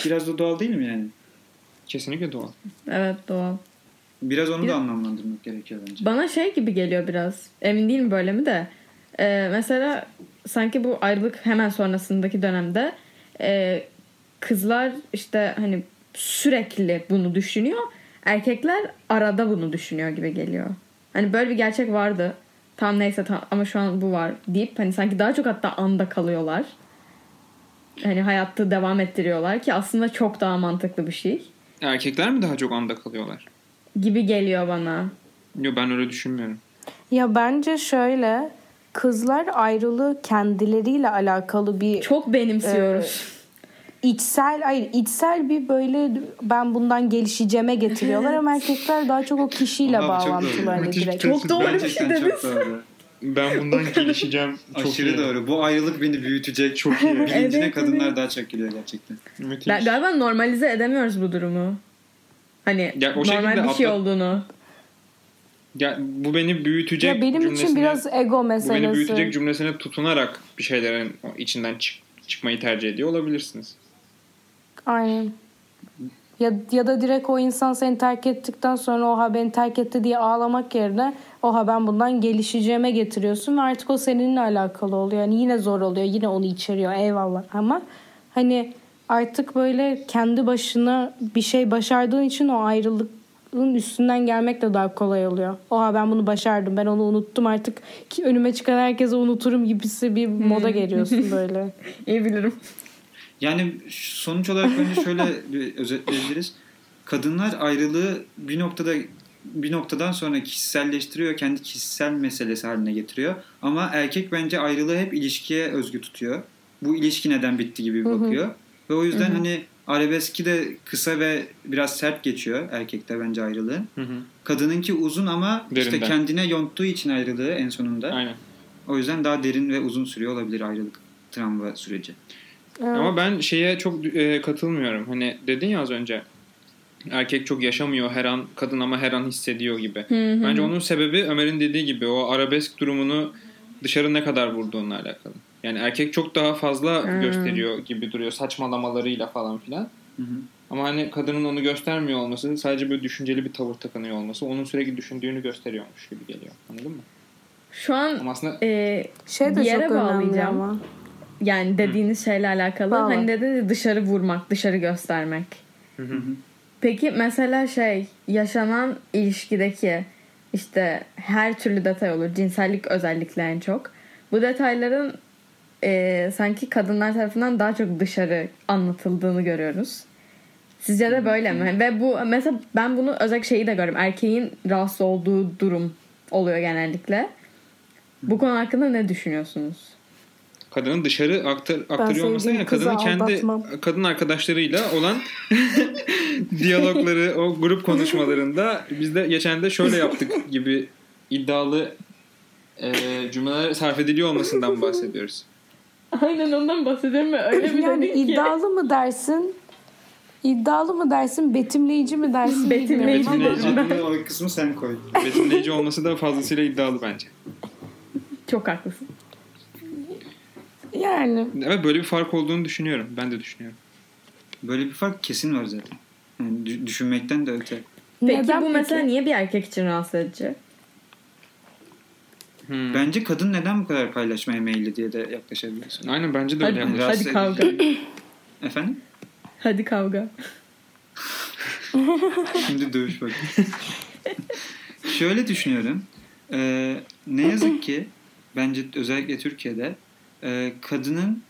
biraz da doğal değil mi yani? Kesinlikle doğal. Evet doğal. Biraz onu Bir- da anlamlandırmak gerekiyor bence. Bana şey gibi geliyor biraz. Emin değilim böyle mi de. Ee, mesela sanki bu ayrılık hemen sonrasındaki dönemde e, kızlar işte hani sürekli bunu düşünüyor. Erkekler arada bunu düşünüyor gibi geliyor. Hani böyle bir gerçek vardı. Tam neyse tam, ama şu an bu var deyip hani sanki daha çok hatta anda kalıyorlar. Hani hayatta devam ettiriyorlar ki aslında çok daha mantıklı bir şey Erkekler mi daha çok anda kalıyorlar? gibi geliyor bana. Yok ben öyle düşünmüyorum. Ya bence şöyle kızlar ayrılığı kendileriyle alakalı bir Çok benimsiyoruz. içsel hayır içsel bir böyle ben bundan gelişeceğime getiriyorlar ama erkekler daha çok o kişiyle bağlantılarını Müthiş direkt. bir Çok doğru bir şey Gerçekten dedin. çok doğru. Ben (laughs) bundan gelişeceğim. Çok Aşırı iyi. doğru. Bu ayrılık beni büyütecek. Çok iyi. Bilincine Evet, kadınlar evet. daha çok geliyor gerçekten. Müthiş. Ben, galiba normalize edemiyoruz bu durumu. Hani Ya o normal bir şey atla- olduğunu. Ya, bu beni büyütecek Ya benim için biraz ego bu beni büyütecek meselesi. cümlesine tutunarak bir şeylerin içinden çık- çıkmayı tercih ediyor olabilirsiniz. Aynen. Ya, ya da direkt o insan seni terk ettikten sonra oha beni terk etti diye ağlamak yerine oha ben bundan gelişeceğime getiriyorsun ve artık o seninle alakalı oluyor. Yani yine zor oluyor. Yine onu içeriyor. Eyvallah. Ama hani artık böyle kendi başına bir şey başardığın için o ayrılığın üstünden gelmek de daha kolay oluyor. Oha ben bunu başardım. Ben onu unuttum artık ki önüme çıkan herkese unuturum gibisi bir moda geliyorsun böyle. (laughs) İyi bilirim. Yani sonuç olarak bence şöyle bir özetleyebiliriz. Kadınlar ayrılığı bir noktada bir noktadan sonra kişiselleştiriyor, kendi kişisel meselesi haline getiriyor. Ama erkek bence ayrılığı hep ilişkiye özgü tutuyor. Bu ilişki neden bitti gibi Hı hı. bakıyor. Ve o yüzden hani arabeski de kısa ve biraz sert geçiyor erkekte bence ayrılığın. Hı hı. Kadınınki uzun ama işte Derinden. kendine yonttuğu için ayrılığı en sonunda. Aynen. O yüzden daha derin ve uzun sürüyor olabilir ayrılık travma süreci. Evet. Ama ben şeye çok e, katılmıyorum. Hani dedin ya az önce erkek çok yaşamıyor her an kadın ama her an hissediyor gibi. Hı hı. Bence onun sebebi Ömer'in dediği gibi o arabesk durumunu dışarı ne kadar vurduğunla alakalı. Yani erkek çok daha fazla Hmm. gösteriyor gibi duruyor saçmalamalarıyla falan filan. Hı hı. Ama hani kadının onu göstermiyor olması sadece böyle düşünceli bir tavır takınıyor olması onun sürekli düşündüğünü gösteriyormuş gibi geliyor. Anladın mı? Şu an Ama aslında e, Şey de yere çok önemli bağlayacağım. ama. Yani dediğiniz şeyle alakalı. Valla. Hani dediniz dışarı vurmak, dışarı göstermek. Hı hı. Peki mesela şey yaşanan ilişkideki işte her türlü detay olur. Cinsellik özellikle en çok. Bu detayların e, sanki kadınlar tarafından daha çok dışarı anlatıldığını görüyoruz. Sizce de böyle mi? Ve bu mesela ben bunu özellikle şeyi de görüyorum. Erkeğin rahatsız olduğu durum oluyor genellikle. Bu konu hakkında ne düşünüyorsunuz? kadının dışarı aktar, aktarıyor olması yani kadının kendi aldatmam. kadın arkadaşlarıyla olan (laughs) diyalogları o grup konuşmalarında biz de geçen de şöyle yaptık gibi iddialı e, cümleler sarf ediliyor olmasından bahsediyoruz. Aynen ondan bahsediyorum ve öyle bir yani dedin ki. iddialı mı dersin? İddialı mı dersin, betimleyici mi dersin? Betimleyici Adını o kısmı sen koy. Betimleyici olması da fazlasıyla iddialı bence. Çok haklısın. Yani Evet böyle bir fark olduğunu düşünüyorum. Ben de düşünüyorum. Böyle bir fark kesin var zaten. Yani dü- düşünmekten de öte. Peki neden bu peki? mesela niye bir erkek için rahatsız edici? Hmm. Bence kadın neden bu kadar paylaşmaya meyilli diye de yaklaşabiliyorsun. Aynen bence de öyle Hadi. Rahatsız hadi kavga. (laughs) Efendim? Hadi kavga. (laughs) Şimdi dövüş bak. (laughs) Şöyle düşünüyorum. Ee, ne yazık ki bence özellikle Türkiye'de e, kadının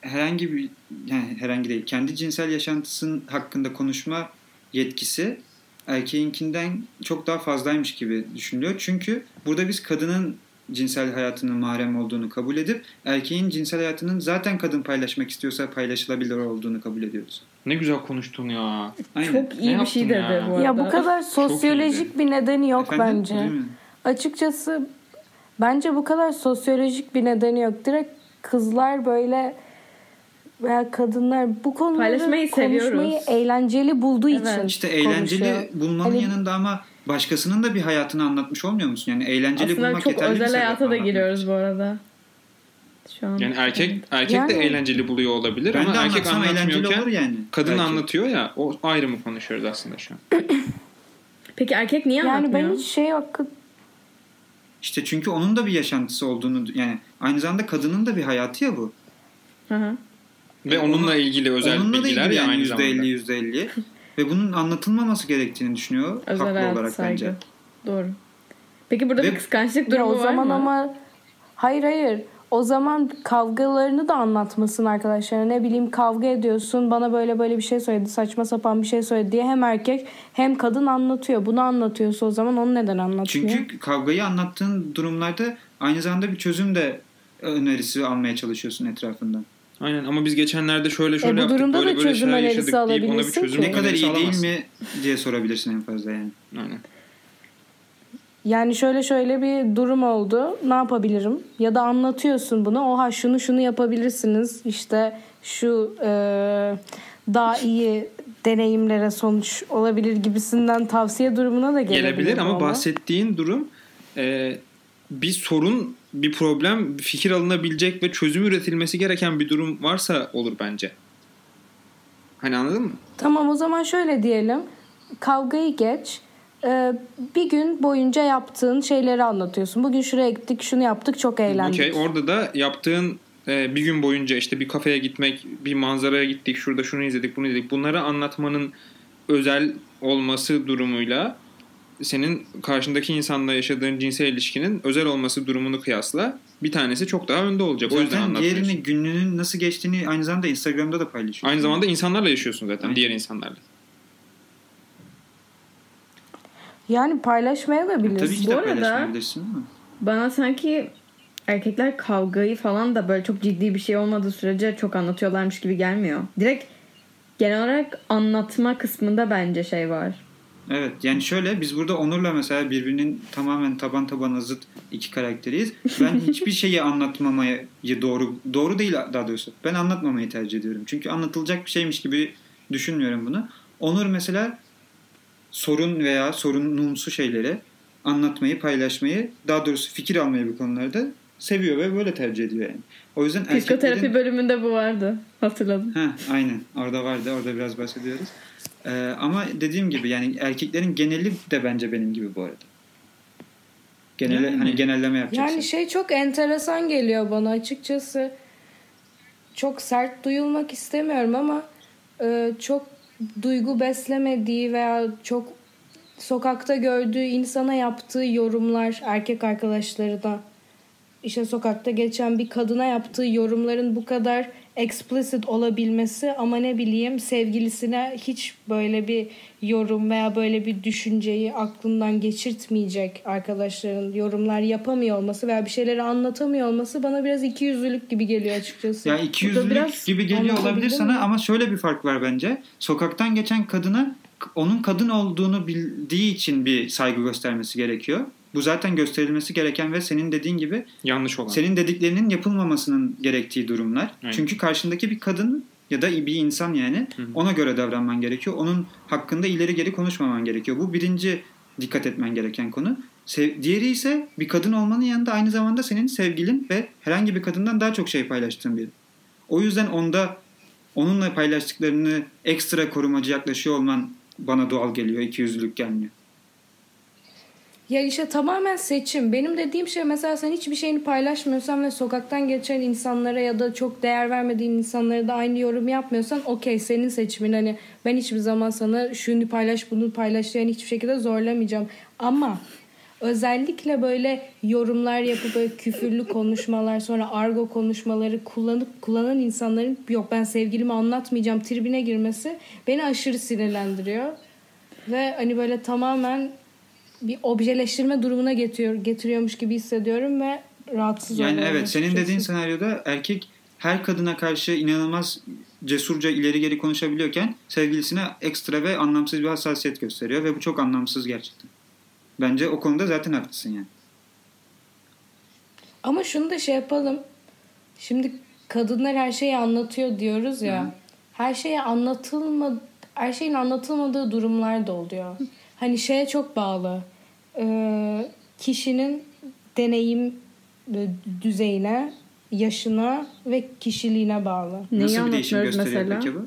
herhangi bir yani herhangi değil kendi cinsel yaşantısının hakkında konuşma yetkisi erkeğinkinden çok daha fazlaymış gibi düşünülüyor. Çünkü burada biz kadının cinsel hayatının mahrem olduğunu kabul edip erkeğin cinsel hayatının zaten kadın paylaşmak istiyorsa paylaşılabilir olduğunu kabul ediyoruz. Ne güzel konuştun ya. Aynen. Çok iyi Ne bir şey dedi ya? bu arada. ya bu kadar sosyolojik bir nedeni yok Efendim? bence. Açıkçası bence bu kadar sosyolojik bir nedeni yok. Direkt kızlar böyle veya kadınlar bu konuları Paylaşmayı konuşmayı seviyoruz. eğlenceli bulduğu Evet. için İşte eğlenceli konuşuyor. bulmanın Hani- yanında ama başkasının da bir hayatını anlatmış olmuyor musun? Yani eğlenceli Aslında bulmak çok yeterli bir özel sebep hayata da giriyoruz bu arada. Şu an. Yani erkek erkek Yani- de eğlenceli buluyor olabilir Ben ama de erkek anlatmıyorken olur yani. kadın Belki. anlatıyor ya o ayrı mı konuşuyoruz aslında şu an. (clears throat) Peki erkek niye Yani anlatmıyor? ben hiç şey hakkı İşte çünkü onun da bir yaşantısı olduğunu yani aynı zamanda kadının da bir hayatı ya bu. Hı hı. Ve onunla ilgili özel Onunla bilgiler ilgili ya yani aynı %50 zamanda. %50 ve bunun anlatılmaması gerektiğini düşünüyor Özel haklı olarak saygı. bence. Doğru. Peki burada Ve- bir kıskançlık ya durumu o zaman var mı? ama hayır hayır o zaman kavgalarını da anlatmasın arkadaşlar. Ne bileyim kavga ediyorsun bana böyle böyle bir şey söyledi saçma sapan bir şey söyledi diye hem erkek hem kadın anlatıyor. Bunu anlatıyorsa o zaman onu neden anlatmıyor? Çünkü kavgayı anlattığın durumlarda aynı zamanda bir çözüm de önerisi almaya çalışıyorsun etrafından. Aynen ama biz geçenlerde şöyle şöyle E bu yaptık durumda böyle da böyle çözüm şeyler önerisi yaşadık deyip ona bir alabilirsin çözüm ki. Ne kadar iyi değil mi diye sorabilirsin en fazla yani. Aynen. Yani şöyle şöyle bir durum oldu. Ne yapabilirim? Ya da anlatıyorsun bunu. Oha şunu şunu yapabilirsiniz. İşte şu e, daha iyi deneyimlere sonuç olabilir gibisinden tavsiye durumuna da gelebilir. Gelebilir ama bu bahsettiğin durum e, bir sorun, bir problem, fikir alınabilecek ve çözüm üretilmesi gereken bir durum varsa olur bence. Hani anladın mı? Tamam o zaman şöyle diyelim. Kavgayı geç. E, bir gün boyunca yaptığın şeyleri anlatıyorsun. Bugün şuraya gittik, şunu yaptık, çok eğlendik. Okey orada da yaptığın e, bir gün boyunca işte bir kafeye gitmek, bir manzaraya gittik, şurada şunu izledik, bunu izledik. Bunları anlatmanın özel olması durumuyla senin karşındaki insanla yaşadığın cinsel ilişkinin özel olması durumunu kıyasla bir tanesi çok daha önde olacak. o yüzden Zaten anlatmıyorsun. diğerini gününün nasıl geçtiğini aynı zamanda Instagram'da da paylaşıyorsun. Aynı zamanda insanlarla yaşıyorsun zaten, Aynen. diğer insanlarla. Yani paylaşmaya da Tabii bilirsin. ki Bu de arada- paylaşmayabilirsin ama. Bana sanki erkekler kavgayı falan da böyle çok ciddi bir şey olmadığı sürece çok anlatıyorlarmış gibi gelmiyor. Direkt genel olarak anlatma kısmında bence şey var. Evet yani şöyle biz burada Onur'la mesela birbirinin tamamen taban tabana zıt iki karakteriyiz. Ben (laughs) hiçbir şeyi anlatmamayı doğru doğru değil daha doğrusu. Ben anlatmamayı tercih ediyorum. Çünkü anlatılacak bir şeymiş gibi düşünmüyorum bunu. Onur mesela sorun veya sorunumsu şeyleri anlatmayı, paylaşmayı, daha doğrusu fikir almayı bu konularda seviyor ve böyle tercih ediyor yani. O yüzden Psikoterapi erkeklerin... bölümünde bu vardı. Hatırladım. Ha, aynen. Orada vardı. Orada biraz bahsediyoruz. Ee, ama dediğim gibi yani erkeklerin geneli de bence benim gibi bu arada. Genele, Yani. hani genelleme yapacaksın. Yani şey çok enteresan geliyor bana açıkçası. çok sert duyulmak istemiyorum ama e, çok duygu beslemediği veya çok sokakta gördüğü insana yaptığı yorumlar erkek arkadaşları da işte sokakta geçen bir kadına yaptığı yorumların bu kadar explicit olabilmesi ama ne bileyim sevgilisine hiç böyle bir yorum veya böyle bir düşünceyi aklından geçirtmeyecek arkadaşların yorumlar yapamıyor olması veya bir şeyleri anlatamıyor olması bana biraz ikiyüzlülük gibi geliyor açıkçası. Ya iki yüzlülük biraz gibi geliyor olabilir sana mi? ama şöyle bir fark var bence. Sokaktan geçen kadına onun kadın olduğunu bildiği için bir saygı göstermesi gerekiyor. Bu zaten gösterilmesi gereken ve senin dediğin gibi Yanlış olan. senin dediklerinin yapılmamasının gerektiği durumlar. Aynen. Çünkü karşındaki bir kadın ya da bir insan yani Hı hı. ona göre davranman gerekiyor. Onun hakkında ileri geri konuşmaman gerekiyor. Bu birinci dikkat etmen gereken konu. Sev- diğeri ise bir kadın olmanın yanında aynı zamanda senin sevgilin ve herhangi bir kadından daha çok şey paylaştığın biri. O yüzden onda onunla paylaştıklarını ekstra korumacı yaklaşıyor olman bana doğal geliyor. İkiyüzlülük gelmiyor. Ya işte tamamen seçim. Benim dediğim şey mesela sen hiçbir şeyini paylaşmıyorsan ve sokaktan geçen insanlara ya da çok değer vermediğin insanlara da aynı yorum yapmıyorsan okey senin seçimin. Hani ben hiçbir zaman sana şunu paylaş bunu paylaş yani hiçbir şekilde zorlamayacağım. Ama özellikle böyle yorumlar yapıp böyle küfürlü konuşmalar sonra argo konuşmaları kullanıp kullanan insanların yok ben sevgilimi anlatmayacağım tribine girmesi beni aşırı sinirlendiriyor. Ve hani böyle tamamen bir objeleştirme durumuna getiriyor, getiriyormuş gibi hissediyorum ve rahatsız Yani oluyorum. evet senin dediğin senaryoda erkek her kadına karşı inanılmaz cesurca ileri geri konuşabiliyorken sevgilisine ekstra ve anlamsız bir hassasiyet gösteriyor ve bu çok anlamsız gerçekten. Bence o konuda zaten haklısın yani. Ama şunu da şey yapalım. Şimdi kadınlar her şeyi anlatıyor diyoruz ya. Hı. Her şeyi anlatılma her şeyin anlatılmadığı durumlar da oluyor. (laughs) Hani şeye çok bağlı. Ee, kişinin deneyim e, düzeyine, yaşına ve kişiliğine bağlı. Neyi Nasıl bir değişim gösteriyor mesela? peki bu?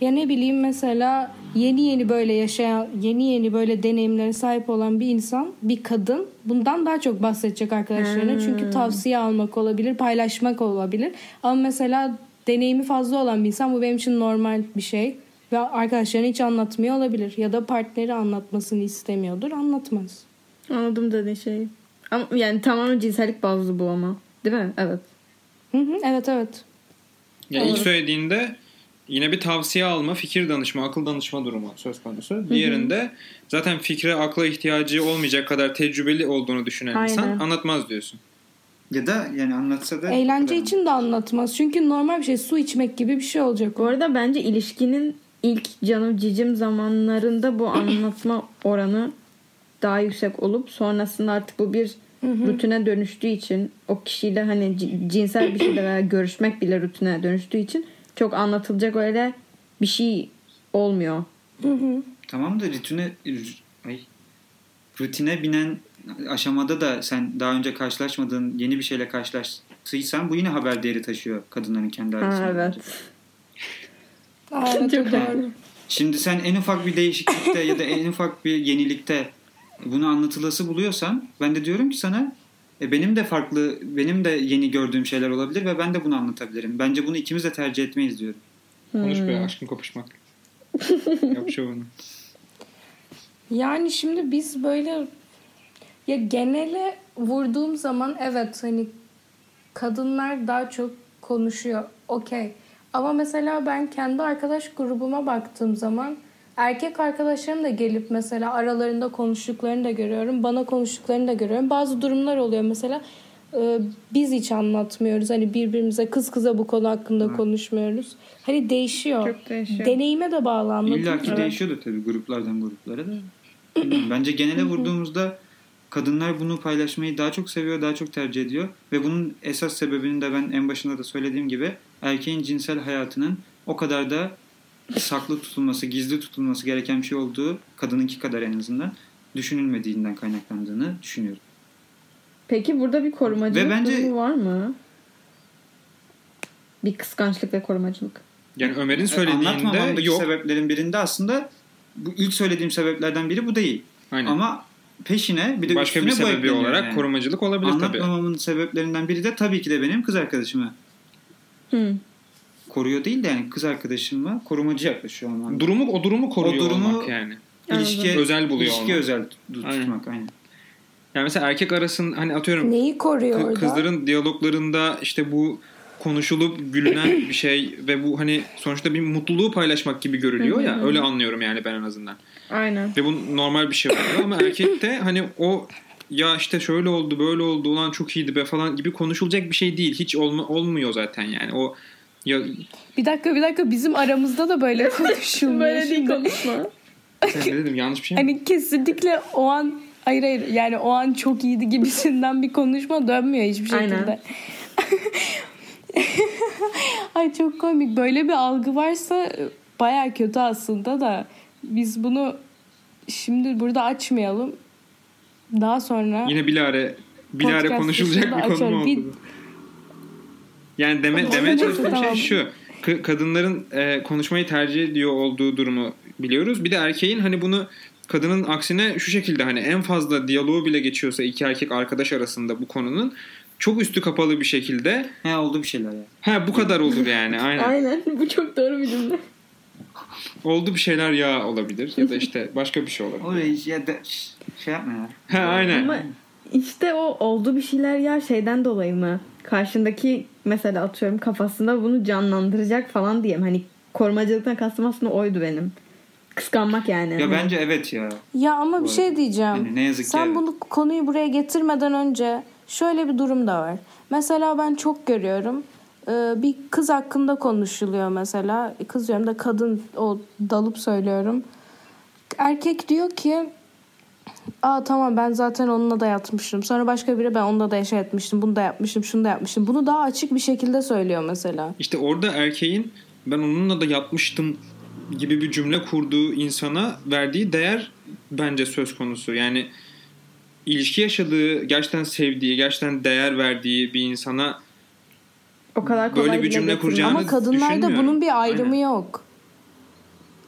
Ya ne bileyim mesela yeni yeni böyle yaşayan, yeni yeni böyle deneyimlere sahip olan bir insan, bir kadın bundan daha çok bahsedecek arkadaşlarına. Hmm. Çünkü tavsiye almak olabilir, paylaşmak olabilir. Ama mesela deneyimi fazla olan bir insan bu benim için normal bir şey. Ve arkadaşlarına hiç anlatmıyor olabilir. Ya da partneri anlatmasını istemiyordur, anlatmaz. Anladım dediğin şeyi. Ama yani tamamen cinsellik bazlı bu ama. Değil mi? Evet. Hı hı, evet evet. Ya ilk söylediğinde yine bir tavsiye alma, fikir danışma, akıl danışma durumu söz konusu. Diğerinde zaten fikre, akla ihtiyacı olmayacak kadar tecrübeli olduğunu düşünen Aynen. insan anlatmaz diyorsun. Ya da yani anlatsa da Eğlence için de anlatmaz. Çünkü normal bir şey su içmek gibi bir şey olacak. Bu arada bence ilişkinin ilk canım cicim zamanlarında bu anlatma (clears throat) oranı daha yüksek olup sonrasında artık bu bir rutine dönüştüğü için o kişiyle hani cinsel bir şeyde veya görüşmek bile rutine dönüştüğü için çok anlatılacak öyle bir şey olmuyor. Tamam da rutine ay, rutine binen aşamada da sen daha önce karşılaşmadığın yeni bir şeyle karşılaştıysan bu yine haber değeri taşıyor kadınların kendi Ha, arasında. evet. bence. Aa, Çok doğru. Şimdi sen en ufak bir değişiklikte ya da en ufak bir yenilikte bunu anlatılası buluyorsan ben de diyorum ki sana e, benim de farklı, benim de yeni gördüğüm şeyler olabilir ve ben de bunu anlatabilirim. Bence bunu ikimiz de tercih etmeyiz diyorum. Konuş be Hmm. aşkın kopuşmak. (laughs) Yap şovunu. Yani şimdi biz böyle ya genele vurduğum zaman evet hani kadınlar daha çok konuşuyor. Okey. Ama mesela ben kendi arkadaş grubuma baktığım zaman erkek arkadaşlarım da gelip mesela aralarında konuştuklarını da görüyorum. Bana konuştuklarını da görüyorum. Bazı durumlar oluyor mesela e, biz hiç anlatmıyoruz. Hani birbirimize kız kıza bu konu hakkında konuşmuyoruz. Hani değişiyor. Çok değişiyor. Deneyime de bağlı anladın İlla ki mı? değişiyordur tabii gruplardan gruplara da. Bence genele vurduğumuzda kadınlar bunu paylaşmayı daha çok seviyor, daha çok tercih ediyor. Ve bunun esas sebebini de ben en başında da söylediğim gibi erkeğin cinsel hayatının o kadar da saklı tutulması, gizli tutulması gereken bir şey olduğu kadınınki kadar en azından düşünülmediğinden kaynaklandığını düşünüyorum. Peki burada bir korumacılık Ve bence- durumu var mı? Bir kıskançlık ve korumacılık. Yani Ömer'in Anlatmamamdaki söylediğinde yok. sebeplerin birinde aslında bu ilk söylediğim sebeplerden biri bu değil. Aynen. Ama peşine bir de Başka bir sebebi olarak yani. korumacılık olabilir tabii. Anlatmamamın sebeplerinden biri de tabii ki de benim kız arkadaşımı Hı. Koruyor değil de yani kız arkadaşıma korumacı yaklaşıyor ama. Durumu o durumu koruyor O durumu- olmak yani. İlişkiye, Özel buluyor İlişki olmak. özel tut- Aynen. tutmak aynen. Yani mesela erkek arasın hani atıyorum Neyi koruyor kı- orada? kızların diyaloglarında işte bu konuşulup gülünen bir şey ve bu hani sonuçta bir mutluluğu paylaşmak gibi görülüyor ya öyle anlıyorum yani ben en azından. Aynen. Ve bu normal bir şey oluyor ama erkekte hani o ya işte şöyle oldu böyle oldu ulan çok iyiydi be falan gibi konuşulacak bir şey değil. Hiç olma, olmuyor zaten yani. O ya Bir dakika bir dakika bizim aramızda da böyle konuşulmuyor. (laughs) Böyle değil konuşma. sen ne dedim yanlış bir şey mi? Hani kesinlikle o an hayır hayır yani o an çok iyiydi gibisinden bir konuşma dönmüyor hiçbir şekilde. Aynen. (laughs) (laughs) Ay çok komik. Böyle bir algı varsa baya kötü aslında da biz bunu şimdi burada açmayalım. Daha sonra Yine bilare bilare konuşulacak bir konu açalım. oldu? Bir-? Yani deme, demeye neyse, çalıştığım tamam. şey şu. Kadınların e, konuşmayı tercih ediyor olduğu durumu biliyoruz. Bir de erkeğin hani bunu kadının aksine şu şekilde hani en fazla diyaloğu bile geçiyorsa iki erkek arkadaş arasında bu konunun çok üstü kapalı bir şekilde He oldu bir şeyler ya. ha bu kadar olur yani (laughs) aynen. Aynen. Bu çok doğru bir cümle. Oldu bir şeyler ya olabilir ya da işte başka bir şey olabilir. Hiç ya da şey yapma ya. Ha aynen. Ama işte o oldu bir şeyler ya şeyden dolayı mı? Karşındaki mesela atıyorum kafasında bunu canlandıracak falan diyeyim. Hani korumacılıktan kastım aslında oydu benim. Kıskanmak yani. Ya bence evet ya. Ya ama bir şey diyeceğim. Yani ne yazık ki Sen bunu konuyu buraya getirmeden önce şöyle bir durum da var. Mesela ben çok görüyorum. Ee, Bir kız hakkında konuşuluyor mesela. Kız diyorum da kadın o dalıp söylüyorum. Erkek diyor ki Aa tamam ben zaten onunla da yatmıştım. Sonra başka biri ben onunla da şey etmiştim. Bunu da yapmıştım, şunu da yapmıştım. Bunu daha açık bir şekilde söylüyor mesela. İşte orada erkeğin ben onunla da yatmıştım gibi bir cümle kurduğu insana verdiği değer bence söz konusu. Yani ilişki yaşadığı, gerçekten sevdiği, gerçekten değer verdiği bir insana o kadar kolay böyle bir cümle kuracağını- Ama kadınlarda bunun bir ayrımı Aynen. yok.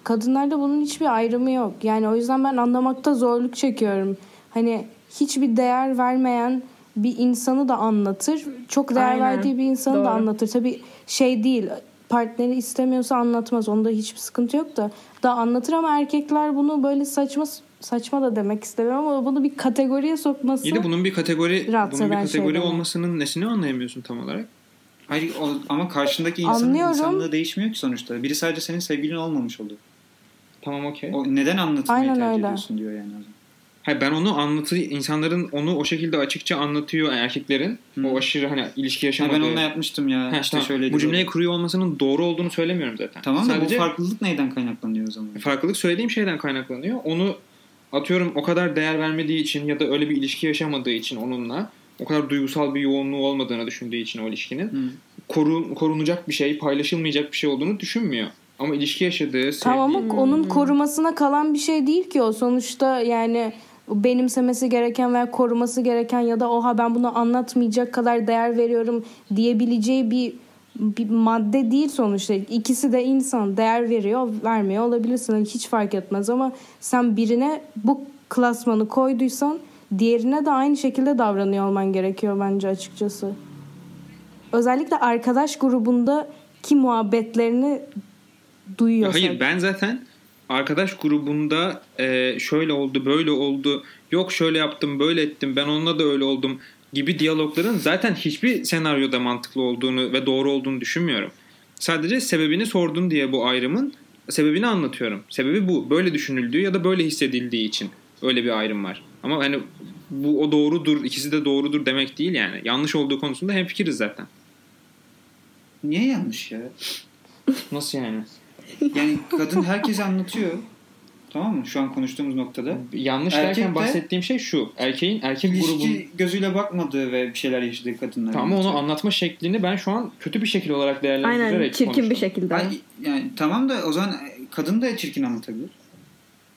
Kadınlarda bunun hiçbir ayrımı yok. Yani o yüzden ben anlamakta zorluk çekiyorum. Hani hiçbir değer vermeyen bir insanı da anlatır. Çok değer Aynen. verdiği bir insanı Doğru. da anlatır. Tabii şey değil. Partneri istemiyorsa anlatmaz. Onda hiçbir sıkıntı yok da. Da anlatır ama erkekler bunu böyle saçma saçma da demek istemiyorum ama bunu bir kategoriye sokması İyi de bunun bir kategori bunun bir kategori şeyler. olmasının nesini anlayamıyorsun tam olarak? Hayır ama karşındaki insanın Anlıyorum. insanlığı değişmiyor ki sonuçta. Biri sadece senin sevgilin olmamış oluyor. Tamam okey. O neden anlatmayı Aynen tercih öyle. ediyorsun diyor yani. Hayır ben onu anlatı insanların onu o şekilde açıkça anlatıyor erkeklerin. Hı. O aşırı hani ilişki Ha, yaşamadığı. ben onunla yapmıştım ya. Ha, işte tamam. şöyleydi. Bu cümleyi kuruyor olmasının doğru olduğunu söylemiyorum zaten. Tamam da Sadece bu farklılık neyden kaynaklanıyor o zaman? farklılık söylediğim şeyden kaynaklanıyor. Onu atıyorum o kadar değer vermediği için ya da öyle bir ilişki yaşamadığı için onunla o kadar duygusal bir yoğunluğu olmadığını düşündüğü için o ilişkinin Hı. korun, korunacak bir şey, paylaşılmayacak bir şey olduğunu düşünmüyor. Ama ilişki yaşadığı, sevdiği... Tamam ama onun korumasına kalan bir şey değil ki o. Sonuçta yani benimsemesi gereken veya koruması gereken ya da oha ben bunu anlatmayacak kadar değer veriyorum diyebileceği bir bir madde değil sonuçta. İkisi de insan. Değer veriyor, vermiyor olabilirsin. Hiç fark etmez ama sen birine bu klasmanı koyduysan diğerine de aynı şekilde davranıyor olman gerekiyor bence açıkçası. Özellikle arkadaş grubundaki muhabbetlerini duyuyorsak. Hayır ben zaten arkadaş grubunda e, şöyle oldu böyle oldu yok şöyle yaptım böyle ettim ben onunla da öyle oldum gibi diyalogların zaten hiçbir senaryoda mantıklı olduğunu ve doğru olduğunu düşünmüyorum. Sadece sebebini sordun diye bu ayrımın sebebini anlatıyorum. Sebebi bu. Böyle düşünüldüğü ya da böyle hissedildiği için öyle bir ayrım var. Ama hani bu o doğrudur, ikisi de doğrudur demek değil yani. Yanlış olduğu konusunda hemfikiriz zaten. Niye yanlış ya? Nasıl yani? Yani kadın herkese anlatıyor. Tamam mı? Şu an konuştuğumuz noktada. Yanlış Erkek derken de- bahsettiğim şey şu. Erkeğin erkek grubun gözüyle bakmadığı ve bir şeyler yaşadığı kadınlar. Tamam onu anlatma şeklini ben şu an kötü bir şekil olarak değerlendirerek Aynen çirkin konuştum. bir şekilde. Ay, yani tamam da o zaman kadın da çirkin anlatabilir.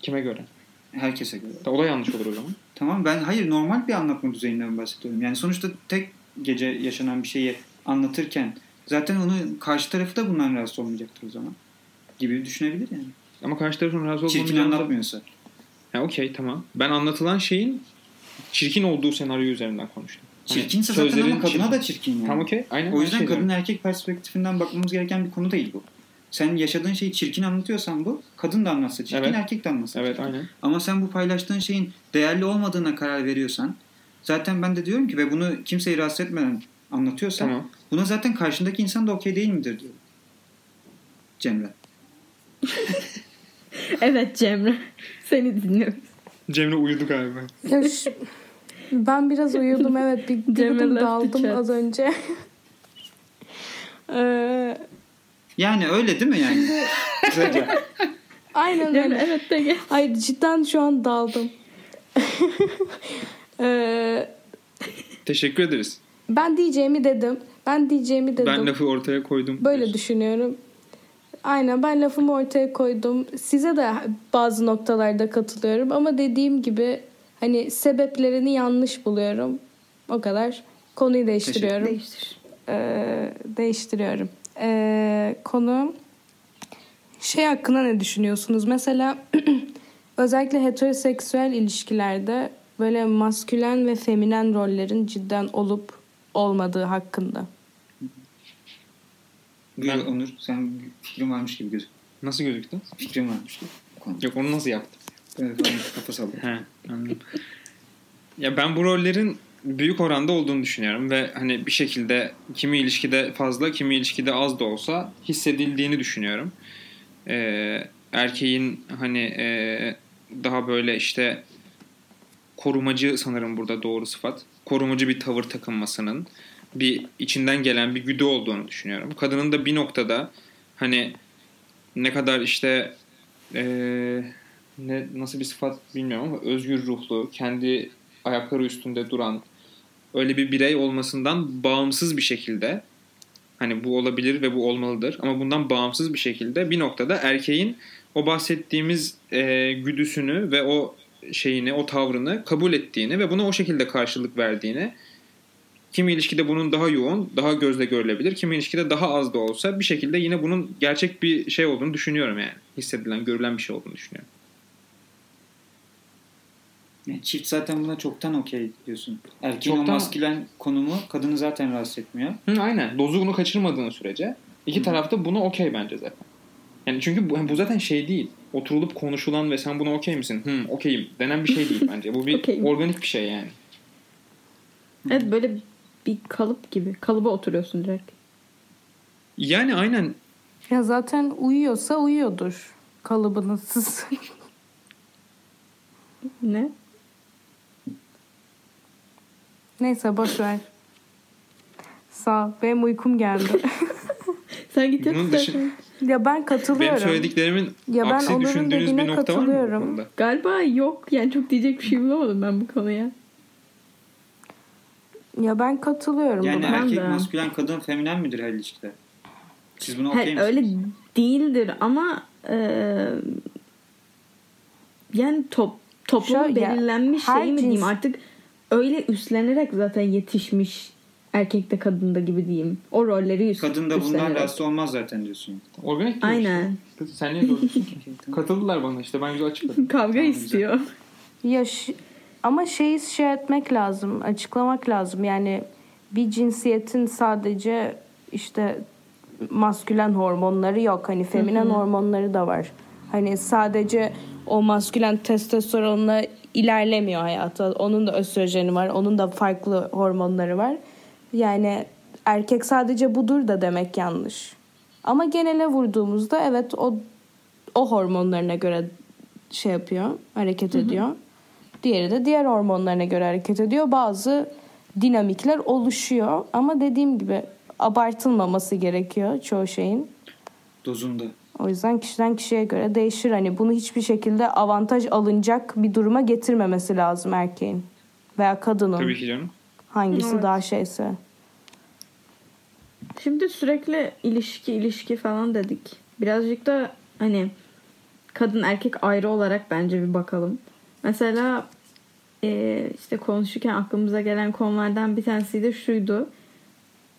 Kime göre? Herkese göre. O da yanlış olur o zaman. (laughs) Tamam ben hayır normal bir anlatma düzeyinden bahsediyorum. Yani sonuçta tek gece yaşanan bir şeyi anlatırken zaten onu karşı tarafı da bundan rahatsız olmayacaktır o zaman. Gibi düşünebilir yani. Ama karşı tarafın razı Çirkin olmayacağını... anlatmıyorsa. Ha okey tamam. Ben anlatılan şeyin çirkin olduğu senaryo üzerinden konuştum. Çirkinse Hani zaten ama kadına çirkin. da çirkin yani. Tam okey. Aynen. O yüzden şey kadın diyorum. erkek perspektifinden bakmamız gereken bir konu değil bu. Sen yaşadığın şeyi çirkin anlatıyorsan bu, kadın da anlatsa çirkin, Evet. erkek de anlatsa Evet çirkin. aynen. Ama sen bu paylaştığın şeyin değerli olmadığına karar veriyorsan, zaten ben de diyorum ki ve bunu kimseyi rahatsız etmeden anlatıyorsan, Tamam. buna zaten karşındaki insan da okey değil midir diyor. Cemre. (laughs) (laughs) Evet Cemre. Seni dinliyoruz. Cemre uyudu galiba. Ben biraz uyudum evet. Bir, bir yudum daldım az önce. (laughs) Ee, Yani öyle değil mi yani? Kısaca. aynen öyle. evet de gel. Ay cidden şu an daldım. (laughs) Ee, Teşekkür ederiz. ben diyeceğimi dedim. Ben diyeceğimi dedim. Ben lafı ortaya koydum. Böyle düşünüyorum. Aynen ben lafımı ortaya koydum. Size de bazı noktalarda katılıyorum ama dediğim gibi hani sebeplerini yanlış buluyorum. O kadar. Konuyu değiştiriyorum. Değiştir. Ee, değiştiriyorum. Ee, konu şey hakkında ne düşünüyorsunuz? Mesela (clears throat) özellikle heteroseksüel ilişkilerde böyle maskülen ve feminen rollerin cidden olup olmadığı hakkında. Ben- Onur, sen fikrin varmış gibi gözük. Nasıl gözüktü? Fikrin varmış gibi. konuda. Yok onu nasıl yaptım? Evet, Onur kafa sallıyor. He, anladım. ya ben bu rollerin büyük oranda olduğunu düşünüyorum ve hani bir şekilde kimi ilişkide fazla, kimi ilişkide az da olsa hissedildiğini düşünüyorum. Ee, erkeğin hani e, daha böyle işte korumacı sanırım burada doğru sıfat. Korumacı bir tavır takınmasının bir içinden gelen bir güdü olduğunu düşünüyorum. Kadının da bir noktada hani ne kadar işte eee, ne nasıl bir sıfat bilmiyorum ama özgür ruhlu, kendi ayakları üstünde duran öyle bir birey olmasından bağımsız bir şekilde hani bu olabilir ve bu olmalıdır ama bundan bağımsız bir şekilde bir noktada erkeğin o bahsettiğimiz eee, güdüsünü ve o şeyini, o tavrını kabul ettiğini ve buna o şekilde karşılık verdiğini kimi ilişkide bunun daha yoğun, daha gözle görülebilir. Kimi ilişkide daha az da olsa bir şekilde yine bunun gerçek bir şey olduğunu düşünüyorum yani. Hissedilen, görülen bir şey olduğunu düşünüyorum. Yani çift zaten buna çoktan okey diyorsun. Erkeğin Çoktan- o maskülen konumu kadını zaten rahatsız etmiyor. Hı, aynen. Dozunu kaçırmadığın sürece iki tarafta buna okey bence zaten. Yani çünkü bu, bu zaten şey değil. Oturulup konuşulan ve sen buna okey misin? Hı, okeyim denen bir şey değil bence. Bu bir (laughs) organik bir şey yani. Evet böyle bir kalıp gibi. Kalıba oturuyorsun direkt. Yani aynen Ya zaten uyuyorsa uyuyordur kalıbınızsız. (laughs) Ne? Neyse boş ver. Sağ ol. Benim uykum geldi. (laughs) Sen git yat ya ben katılıyorum. benim söylediklerimin Ya ben aksi düşündüğünüz bir nokta var mı bu katılıyorum. konuda? Galiba yok. Yani çok diyecek bir şey bulamadım ben bu konuya. Ya ben katılıyorum Yani buna. Ben erkek de. maskülen kadın feminen midir her ilişkide? Siz Hayır, okey misiniz? öyle değildir ama e, yani top, toplumun Şöyle, belirlenmiş şeyi mi diyeyim cins- artık öyle üstlenerek zaten yetişmiş erkekte kadında gibi diyeyim. O rolleri üst, Kadın da bundan rahatsız olmaz zaten diyorsun. Organik diyor Aynen. Sen niye doğrusun ki? (laughs) Katıldılar bana işte ben güzel açıkladım. Kavga Tamam, istiyor. Ya ş- ama şeyi şey etmek lazım, açıklamak lazım. Yani bir cinsiyetin sadece işte maskülen hormonları yok. Hani feminen hormonları da var. Hani sadece o maskülen testosteronla ilerlemiyor hayata. Onun da östrojeni var. Onun da farklı hormonları var. Yani erkek sadece budur da demek yanlış. Ama genele vurduğumuzda evet o o hormonlarına göre şey yapıyor, hareket ediyor. Diğeri de diğer hormonlarına göre hareket ediyor. Bazı dinamikler oluşuyor ama dediğim gibi abartılmaması gerekiyor çoğu şeyin. Dozunda. O yüzden kişiden kişiye göre değişir. Hani bunu hiçbir şekilde avantaj alınacak bir duruma getirmemesi lazım erkeğin veya kadının. Tabii ki canım. Hangisi Evet. daha şeyse. Şimdi sürekli ilişki ilişki falan dedik. Birazcık da hani kadın erkek ayrı olarak bence bir bakalım. Mesela e, işte konuşurken aklımıza gelen konulardan bir tanesi de şuydu.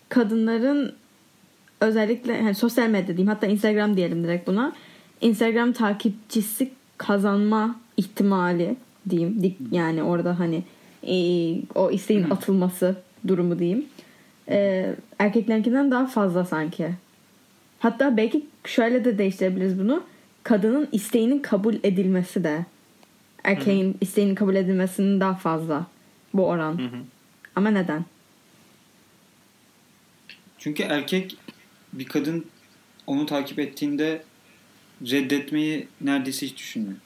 Kadınların özellikle yani sosyal medya diyeyim hatta Instagram diyelim direkt buna. Instagram takipçisi kazanma ihtimali diyeyim. Yani orada hani e, o isteğin atılması durumu diyeyim. Ee, erkeklerinkinden daha fazla sanki. Hatta belki şöyle de değiştirebiliriz bunu. Kadının isteğinin kabul edilmesi de erkeğin isteğinin kabul edilmesinin daha fazla bu oran. Hı hı. Ama neden? Çünkü erkek bir kadın onu takip ettiğinde reddetmeyi neredeyse hiç düşünmüyor.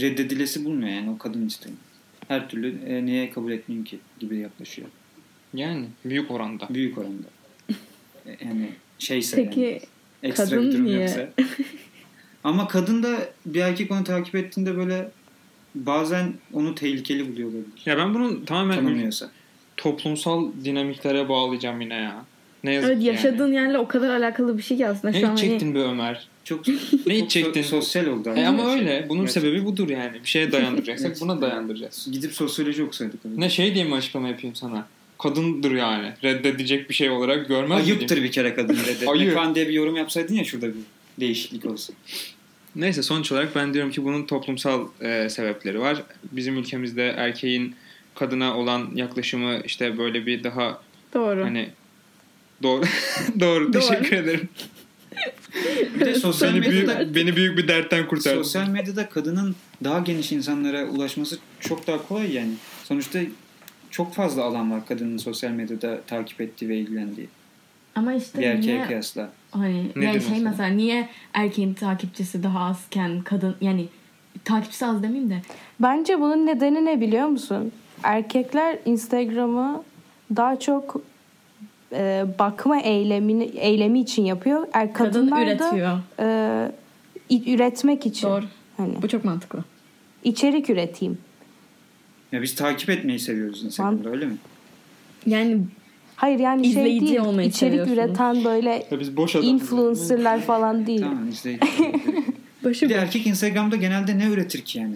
Reddedilesi bulmuyor yani o kadın isteğini. Her türlü e, niye kabul etmeyeyim ki gibi yaklaşıyor. Yani büyük oranda. Büyük oranda. (laughs) E, yani şeyse Peki yani, ekstra kadın bir durum niye? yoksa. (laughs) Ama kadın da bir erkek onu takip ettiğinde böyle bazen onu tehlikeli buluyor olabilir. Ya ben bunu tamamen Tanımıyorsa. toplumsal dinamiklere bağlayacağım yine ya. Ne yazık evet yaşadığın yani. yerle o kadar alakalı bir şey ki aslında Ne şu an hani- çektin be Ömer? Çok, Ne (laughs) çok içecektin? so- sosyal oldu. E ama arkadaşlar. öyle. Bunun Evet. sebebi budur yani. Bir şeye dayandıracaksak (laughs) buna dayandıracağız. Gidip sosyoloji okusaydık. Ne şey diye mi açıklama yapayım sana? Kadındır yani. Reddedecek bir şey olarak görmez? Ayıptır bir kere kadın reddetmek Ayıp. falan diye bir yorum yapsaydın ya şurada bir değişiklik olsun. Neyse sonuç olarak ben diyorum ki bunun toplumsal e, sebepleri var. Bizim ülkemizde erkeğin kadına olan yaklaşımı işte böyle bir daha Doğru. hani doğru (laughs) doğru, Doğru. teşekkür ederim. (laughs) Bir de sosyal Beni büyük, medyada, beni büyük bir dertten kurtardın. sosyal medyada kadının daha geniş insanlara ulaşması çok daha kolay yani. Sonuçta çok fazla alan var kadının sosyal medyada takip ettiği ve ilgilendiği. Ama işte Bir erkeğe niye kıyasla. hani Nedir yani şey mesela? mesela? niye erkeğin takipçisi daha azken kadın yani takipçisi az demeyeyim de Bence bunun nedeni ne biliyor musun? Erkekler Instagram'ı daha çok e, bakma eylemini eylemi için yapıyor. Er, kadın kadınlar da üretiyor. e, i- üretmek için. Doğru. Hani Bu çok mantıklı. içerik üreteyim. Ya biz takip etmeyi seviyoruz Instagram'da öyle mi? Yani Hayır yani şey İzleyici değil. olmayı içerik üreten böyle Ya biz boş influencerlar falan değil. Tamam izleyici. başı (laughs) bir de erkek Instagram'da genelde ne üretir ki yani?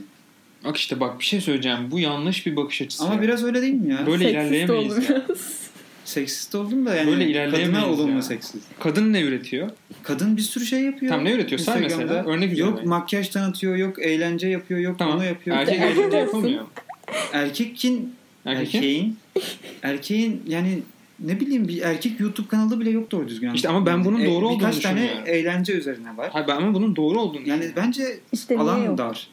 Bak işte bak bir şey söyleyeceğim. Bu yanlış bir bakış açısı. Ama biraz öyle değil mi ya? Böyle seksist ilerleyemeyiz ya. Seksist oldum da yani Böyle ilerleyemeyiz kadına olumlu ya. seksist. Kadın ne üretiyor? Kadın bir sürü şey yapıyor. Tamam, ne üretiyor? Say Instagram'da. mesela. Örnek Yok üzerine. makyaj tanıtıyor, yok eğlence yapıyor, yok Tamam. onu yapıyor. Erkek eğlence yapamıyor. Erkekin Erkekin? erkeğin erkeğin yani ne bileyim bir erkek YouTube kanalı bile yok doğru düzgün. İşte ama ben bunun E, doğru olduğunu Birkaç tane düşünüyorum. eğlence üzerine var. Hayır ben ama bunun doğru olduğunu Yani bence İşte alan yok? dar.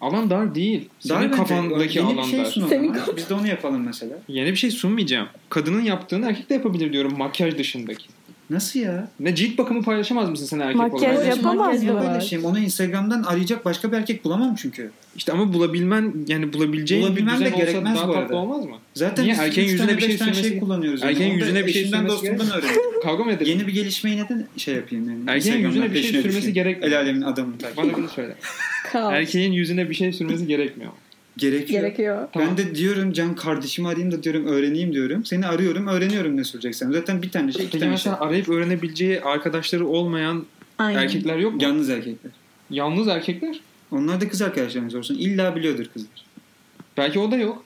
Alan dar değil. Senin Dar kafandaki Yeni bir alan şey dar. Senin. Biz de onu yapalım mesela. Yeni bir şey sunmayacağım. Kadının yaptığını erkek de yapabilir diyorum makyaj dışındaki. Nasıl ya? Ne cilt bakımı paylaşamaz mısın sen erkek Makyaj olarak? Böyle yapamaz makyaj mı? Paylaşayım. Onu Instagram'dan arayacak başka bir erkek bulamam çünkü. İşte ama bulabilmen yani bulabileceğin Bulabilmem bir de düzen olsa gerekmez daha bu tatlı arada. olmaz mı? Zaten Niye? Erkeğin üç yüzüne tane, bir şey sürmesi- şey kullanıyoruz. Erkeğin Orada yüzüne bir şey sürmesi dostumdan öğrendim. (laughs) Kavga mı edelim? Yeni bir gelişmeyi neden şey yapayım yani? Erkeğin yüzüne bir şey sürmesi gerekmiyor. El alemin adamını takip Bana bunu söyle. Erkeğin yüzüne bir şey sürmesi gerekmiyor. Gerekiyor. Gerekiyor. Ben de diyorum Can kardeşimi arayayım da diyorum öğreneyim diyorum. Seni arıyorum öğreniyorum ne söyleyeceksen. Zaten bir tane şey iki Peki tane şey. mesela arayıp öğrenebileceği arkadaşları olmayan Aynen. erkekler yok mu? Yalnız erkekler. Yalnız erkekler? Onlar da kız arkadaşlarına sorsun. İlla biliyordur kızlar. Belki o da yok.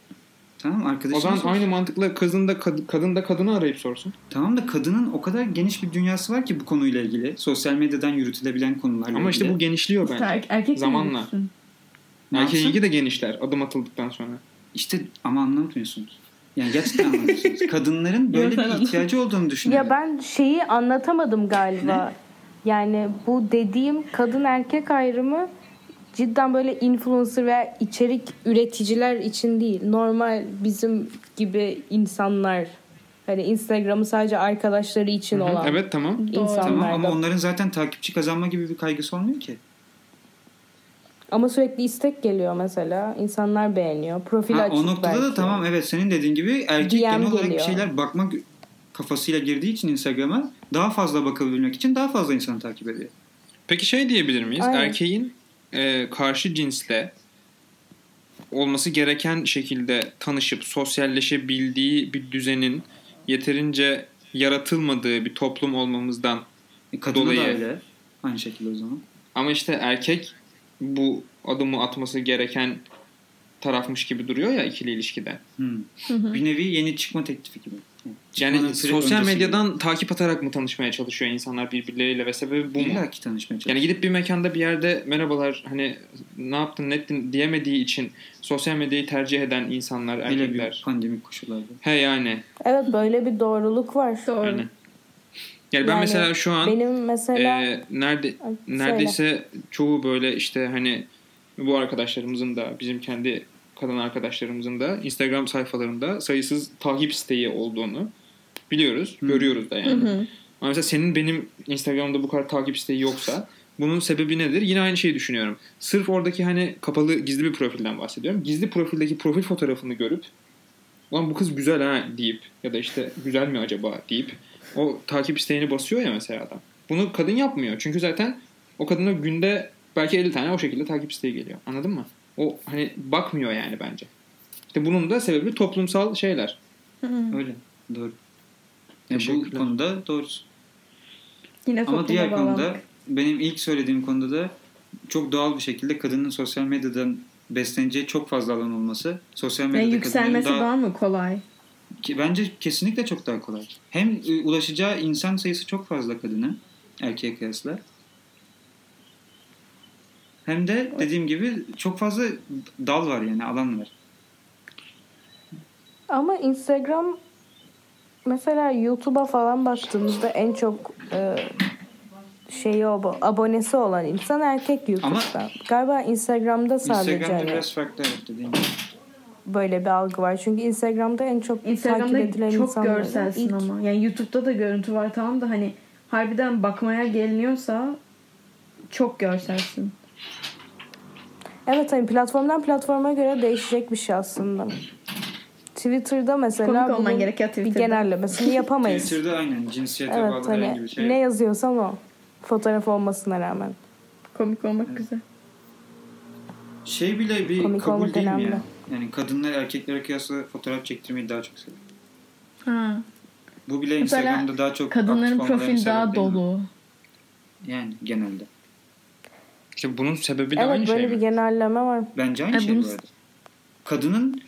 Tamam arkadaşına O zaman sorsun. aynı mantıkla kızın da kad- kadın da kadını arayıp sorsun. Tamam da kadının o kadar geniş bir dünyası var ki bu konuyla ilgili. Sosyal medyadan yürütülebilen konularla Ama işte ilgili. bu genişliyor bence. Er- erkek Zamanla. mi? Erkeğin yapsın? ilgi de genişler adım atıldıktan sonra. İşte ama anlamıyorsunuz. Yani gerçekten anlamıyorsunuz. (laughs) Kadınların böyle bir ihtiyacı olduğunu düşünüyorum. Ya ben şeyi anlatamadım galiba. Yani bu dediğim kadın erkek ayrımı cidden böyle influencer veya içerik üreticiler için değil. Normal bizim gibi insanlar. Hani Instagram'ı sadece arkadaşları için Hı hı. olan Evet tamam. Doğru. Tamam ama onların zaten takipçi kazanma gibi bir kaygısı olmuyor ki. Ama sürekli istek geliyor mesela. İnsanlar beğeniyor. Profil Ha, açık o noktada belki. da tamam evet senin dediğin gibi erkek DM genel olarak bir şeyler bakmak kafasıyla girdiği için Instagram'a daha fazla bakabilmek için daha fazla insanı takip ediyor. Peki şey diyebilir miyiz? Aynen. Erkeğin e, karşı cinsle olması gereken şekilde tanışıp sosyalleşebildiği bir düzenin yeterince yaratılmadığı bir toplum olmamızdan E, kadına Dolayı- da öyle. Aynı şekilde o zaman. ama işte erkek bu adımı atması gereken tarafmış gibi duruyor ya ikili ilişkide. Hmm. Bir nevi yeni çıkma teklifi gibi. Yani Çıkmanın sosyal medyadan takip atarak mı tanışmaya çalışıyor insanlar birbirleriyle ve sebebi bu gibi. mu? İlla ki tanışmaya çalışıyor. Yani gidip bir mekanda bir yerde merhabalar hani ne yaptın ne ettin diyemediği için sosyal medyayı tercih eden insanlar, Hele bir erkekler. pandemik koşullarda. He yani. Evet böyle bir doğruluk var. Doğru. Aynen. Yani ben Yani mesela şu an Benim mesela e, nerede Ay, söyle. neredeyse çoğu böyle işte hani bu arkadaşlarımızın da bizim kendi kadın arkadaşlarımızın da Instagram sayfalarında sayısız takip isteği olduğunu biliyoruz. Hı. Görüyoruz da Hı yani. hı. Ama mesela senin benim Instagram'da bu kadar takip isteği yoksa bunun sebebi nedir? Yine aynı şeyi düşünüyorum. Sırf oradaki hani kapalı gizli bir profilden bahsediyorum. Gizli profildeki profil fotoğrafını görüp Ulan bu kız güzel ha deyip ya da işte güzel mi acaba deyip o takip isteğini basıyor ya mesela adam. Bunu kadın yapmıyor. Çünkü zaten o kadına günde belki 50 tane o şekilde takip isteği geliyor. Anladın mı? O hani bakmıyor yani bence. İşte bunun da sebebi toplumsal şeyler. Öyle. Doğru. Ya bu Teşekkürler. konuda doğrusu. Yine Ama diğer bağlandık. konuda benim ilk söylediğim konuda da çok doğal bir şekilde kadının sosyal medyadan besleneceği çok fazla alan olması. Sosyal Yani medyada yükselmesi kadının daha mı kolay? Ki bence kesinlikle çok daha kolay. Hem e, ulaşacağı insan sayısı çok fazla kadına erkeğe kıyasla. Hem de dediğim gibi çok fazla dal var yani alan var. Ama Instagram mesela YouTube'a falan baktığımızda en çok e, şeyi abo- abonesi olan insan erkek YouTube'da. Galiba Instagram'da sadece Instagram'da hani biraz farklı evet dediğim gibi. Böyle bir algı var. Çünkü Instagram'da en çok takip Instagram'da edilen çok insanların görselsin ilk- ama. Yani YouTube'da da görüntü var tamam da hani harbiden bakmaya geliniyorsa çok görselsin. Evet hani platformdan platforma göre değişecek bir şey aslında. Twitter'da mesela Komik olman bunun gerekiyor bir Twitter'da. genellemesini (laughs) yapamayız. Twitter'da aynen cinsiyete evet bağlı herhangi hani bir şey. ne yazıyorsan o. Fotoğraf olmasına rağmen. Komik olmak güzel. Şey bile bir Komik kabul olmak değil mi önemli. ya? Yani kadınlar erkeklere kıyasla fotoğraf çektirmeyi daha çok seviyor. Ha. Bu bile Mesela Instagram'da daha çok Kadınların profil daha dolu. Yani genelde. İşte bunun sebebi de Evet aynı böyle şey bir mi? genelleme var. Bence aynı E, şey bunu- bu arada. Kadının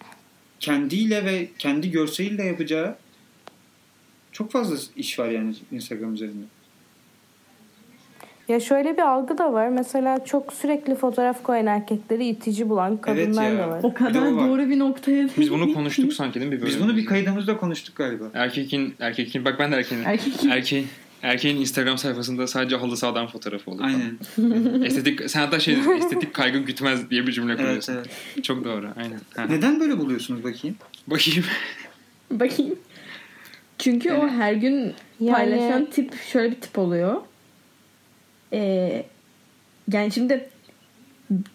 kendiyle ve kendi görseliyle yapacağı çok fazla iş var yani Instagram üzerinde. Ya şöyle bir algı da var. Mesela çok sürekli fotoğraf koyan erkekleri itici bulan kadınlar ya. da var. O Bir kadar o var. doğru bir noktaya Biz bunu konuştuk sanki değil mi? Bir Biz bunu bir kaydımızda konuştuk galiba. Erkekin, erkekin, bak ben de erkeğin. Erkek. Erkeğin, erkeğin Instagram sayfasında sadece halı sahadan fotoğrafı olur. Aynen. (laughs) Estetik, sen hatta şey estetik kaygı gütmez diye bir cümle evet, kuruyorsun. evet. Çok doğru, aynen. Ha. Neden böyle buluyorsunuz bakayım? Bakayım. Bakayım. Çünkü o her gün Yani- paylaşan tip şöyle bir tip oluyor. Ee, yani şimdi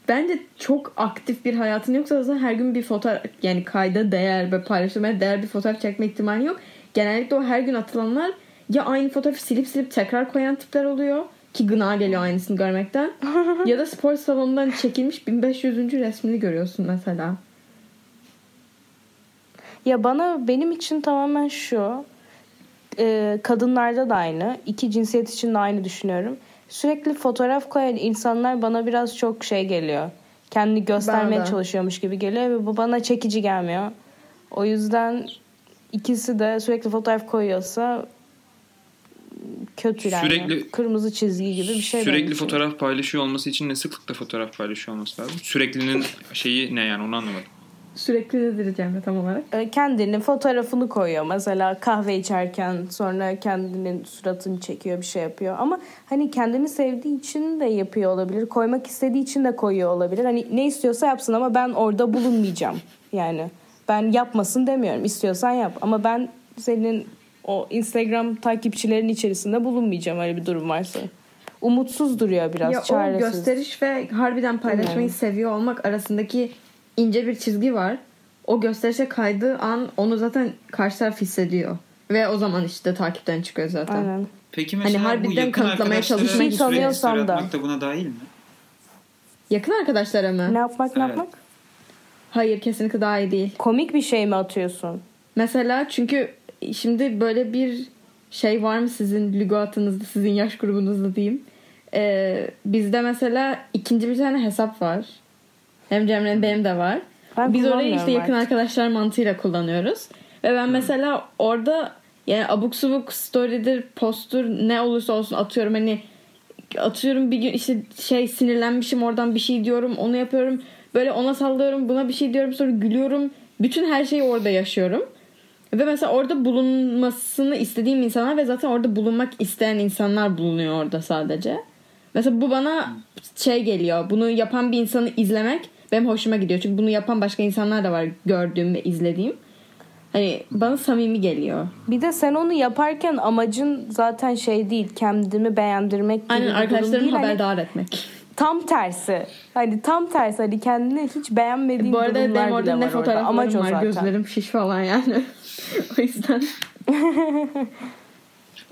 bence çok aktif bir hayatın yoksa zaten her gün bir fotoğraf yani kayda değer ve paylaşılmaya değer bir fotoğraf çekme ihtimali yok. Genellikle o her gün atılanlar ya aynı fotoğrafı silip silip tekrar koyan tipler oluyor ki gına geliyor aynısını görmekten. (laughs) ya da spor salonundan çekilmiş 1500. resmini görüyorsun mesela. Ya bana benim için tamamen şu. e, kadınlarda da aynı. iki cinsiyet için de aynı düşünüyorum. Sürekli fotoğraf koyan insanlar bana biraz çok şey geliyor. Kendini göstermeye çalışıyormuş gibi geliyor ve bu bana çekici gelmiyor. O yüzden ikisi de sürekli fotoğraf koyuyorsa kötü yani. Sürekli- Kırmızı çizgi gibi bir şey. Sürekli fotoğraf paylaşıyor olması için ne sıklıkta fotoğraf paylaşıyor olması lazım? Süreklinin şeyi ne yani onu anlamadım. Sürekli nedir Cemre tam olarak? E, kendinin fotoğrafını koyuyor. Mesela kahve içerken sonra kendinin suratını çekiyor bir şey yapıyor. Ama hani kendini sevdiği için de yapıyor olabilir. Koymak istediği için de koyuyor olabilir. Hani ne istiyorsa yapsın ama ben orada bulunmayacağım. Yani ben yapmasın demiyorum. İstiyorsan yap. Ama ben senin o Instagram takipçilerin içerisinde bulunmayacağım öyle bir durum varsa. Umutsuz duruyor biraz ya o çaresiz. gösteriş ve harbiden paylaşmayı Yani. seviyor olmak arasındaki ince bir çizgi var. O gösterişe kaydığı an onu zaten karşı taraf hissediyor. Ve o zaman işte takipten çıkıyor zaten. Aynen. Peki mesela Hani harbiden bu yakın kanıtlamaya çalışmayı sürekli tanıyorsam da. da buna dahil mi? Yakın arkadaşlara mı? Ne yapmak ne Evet. yapmak? Hayır kesinlikle daha iyi değil. Komik bir şey mi atıyorsun? Mesela çünkü şimdi böyle bir şey var mı sizin lügatınızda, sizin yaş grubunuzda diyeyim. Ee, bizde mesela ikinci bir tane hesap var. Hem Cemre'nin benim de var. Ben Biz orayı işte yakın artık. arkadaşlar mantığıyla kullanıyoruz. Ve ben mesela orada yani abuk subuk story'dir, postur ne olursa olsun atıyorum hani atıyorum bir gün işte şey sinirlenmişim oradan bir şey diyorum onu yapıyorum. Böyle ona sallıyorum buna bir şey diyorum sonra gülüyorum. Bütün her şeyi orada yaşıyorum. Ve mesela orada bulunmasını istediğim insanlar ve zaten orada bulunmak isteyen insanlar bulunuyor orada sadece. Mesela bu bana şey geliyor. Bunu yapan bir insanı izlemek benim hoşuma gidiyor. Çünkü bunu yapan başka insanlar da var gördüğüm ve izlediğim. Hani bana samimi geliyor. Bir de sen onu yaparken amacın zaten şey değil. Kendimi beğendirmek gibi Aynen arkadaşlarımı. Hani haberdar etmek. tam tersi. Hani tam tersi. Hani kendini hiç beğenmediğin Bu arada durumlar benim orada bile ne var orada. fotoğraflarım Amaç o var. zaten. Gözlerim şiş falan yani. (laughs) o yüzden.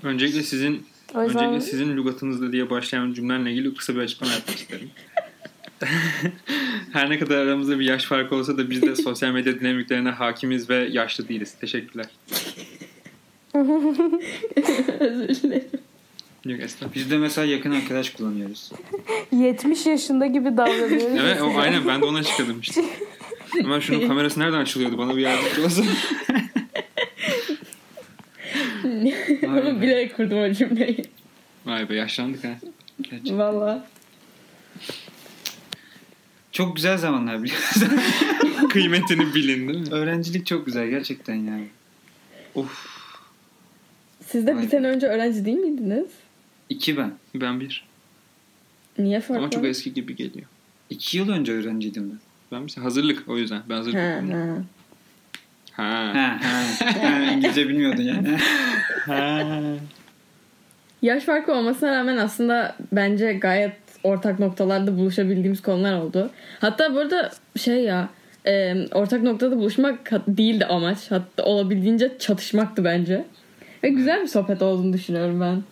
Öncelikle sizin O yüzden- öncelikle sizin lügatınızda diye başlayan cümlenle ilgili kısa bir açıklama yapmak isterim. (laughs) Her ne kadar aramızda bir yaş farkı olsa da biz de (laughs) sosyal medya dinamiklerine hakimiz ve yaşlı değiliz. Teşekkürler. (laughs) Özür dilerim. Yok estağfurullah. Biz de mesela yakın arkadaş kullanıyoruz. 70 yaşında gibi davranıyoruz. Evet o, aynen ben de ona çıkadım işte. Ama şunun kamerası nereden açılıyordu? Bana bir yardımcı olsun. Ama bilerek kurdum o cümleyi. Vay be yaşlandık ha. Gerçekten. Valla. Çok güzel zamanlar biliyorsun. (laughs) Kıymetini bilin değil mi? Öğrencilik çok güzel gerçekten yani. Of. Siz de bir Aynen. sene önce öğrenci değil miydiniz? İki ben. Ben bir. Niye farklı? Ama çok eski gibi geliyor. İki yıl önce öğrenciydim ben. Ben bir hazırlık o yüzden. Ben hazırlık Ha, okudum. ha. Ha. Ha, ha. ha, İngilizce bilmiyordun yani. Ha. (laughs) Yaş farkı olmasına rağmen aslında bence gayet ortak noktalarda buluşabildiğimiz konular oldu. Hatta burada şey ya e, ortak noktada buluşmak değildi amaç. Hatta olabildiğince çatışmaktı bence. Ve güzel bir sohbet olduğunu düşünüyorum ben.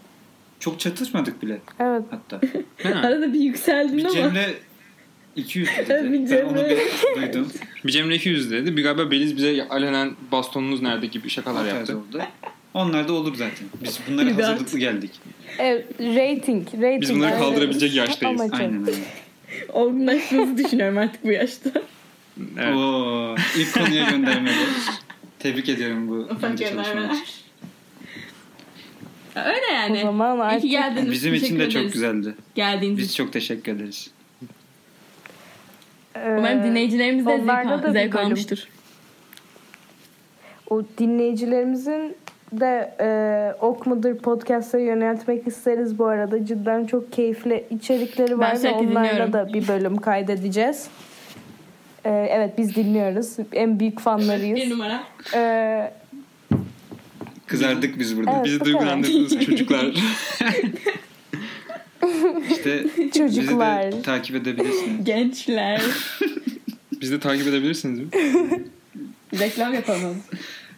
Çok çatışmadık bile Evet. hatta. (laughs) Ha. Arada bir yükseldin Bir ama. Cemre 200 dedi. (laughs) Evet, bir ben onu Cemre. bir duydum. Bir Cemre 200 dedi. Bir galiba Beliz bize alenen bastonunuz nerede gibi şakalar yaptı. oldu. Onlar da olur zaten. Biz bunlara Lügat. hazırlıklı geldik. Evet, rating. rating. Biz bunları Evet. kaldırabilecek yaştayız. Amacı. Aynen öyle. Olgunlaştığınızı düşünüyorum artık bu yaşta. Evet. Oo, ilk konuya göndermeli. Tebrik ediyorum bu bence çalışman için. Öyle yani. O zaman İyi artık ki geldiniz. Bizim için de çok güzeldi. Geldiğiniz Biz için. çok teşekkür ederiz. Ee, Umarım dinleyicilerimiz de zevk, zevk almıştır. o dinleyicilerimizin de e, ok mudur podcast'a yöneltmek isteriz bu arada. Cidden çok keyifli içerikleri var ve onlarla dinliyorum. da bir bölüm kaydedeceğiz. E, evet biz dinliyoruz. En büyük fanlarıyız. numara. E, Kızardık biz burada. Evet. Bizi duygulandırdınız çocuklar. (laughs) İşte Çocuklar. bizi de takip edebilirsiniz. Gençler. Bizi de takip edebilirsiniz mi? Reklam yapalım.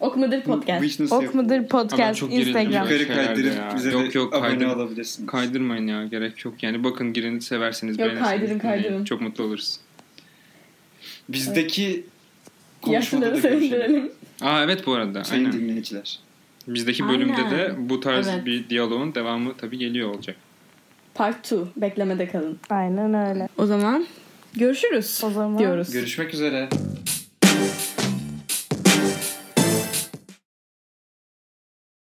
Okmadır Bu podcast. nasıl ok ben podcast çok. Instagram. Yukarı Yukarı kaydırıp ya. bize Yok, de yok, abone kaydır- olabilirsiniz. Kaydırmayın ya gerek yok. Yani bakın girin severseniz Yok, beğenirsiniz. kaydırın, dinleyin. kaydırın. Çok mutlu oluruz. Bizdeki konuşmada Yaşlıları da görüşelim. Aa evet bu arada. Sayın Aynen. dinleyiciler. Bizdeki bölümde Aynen. de bu tarz Evet. bir diyaloğun devamı tabii geliyor olacak. Part 2. Beklemede kalın. Aynen öyle. O zaman görüşürüz O zaman- diyoruz. Görüşmek üzere.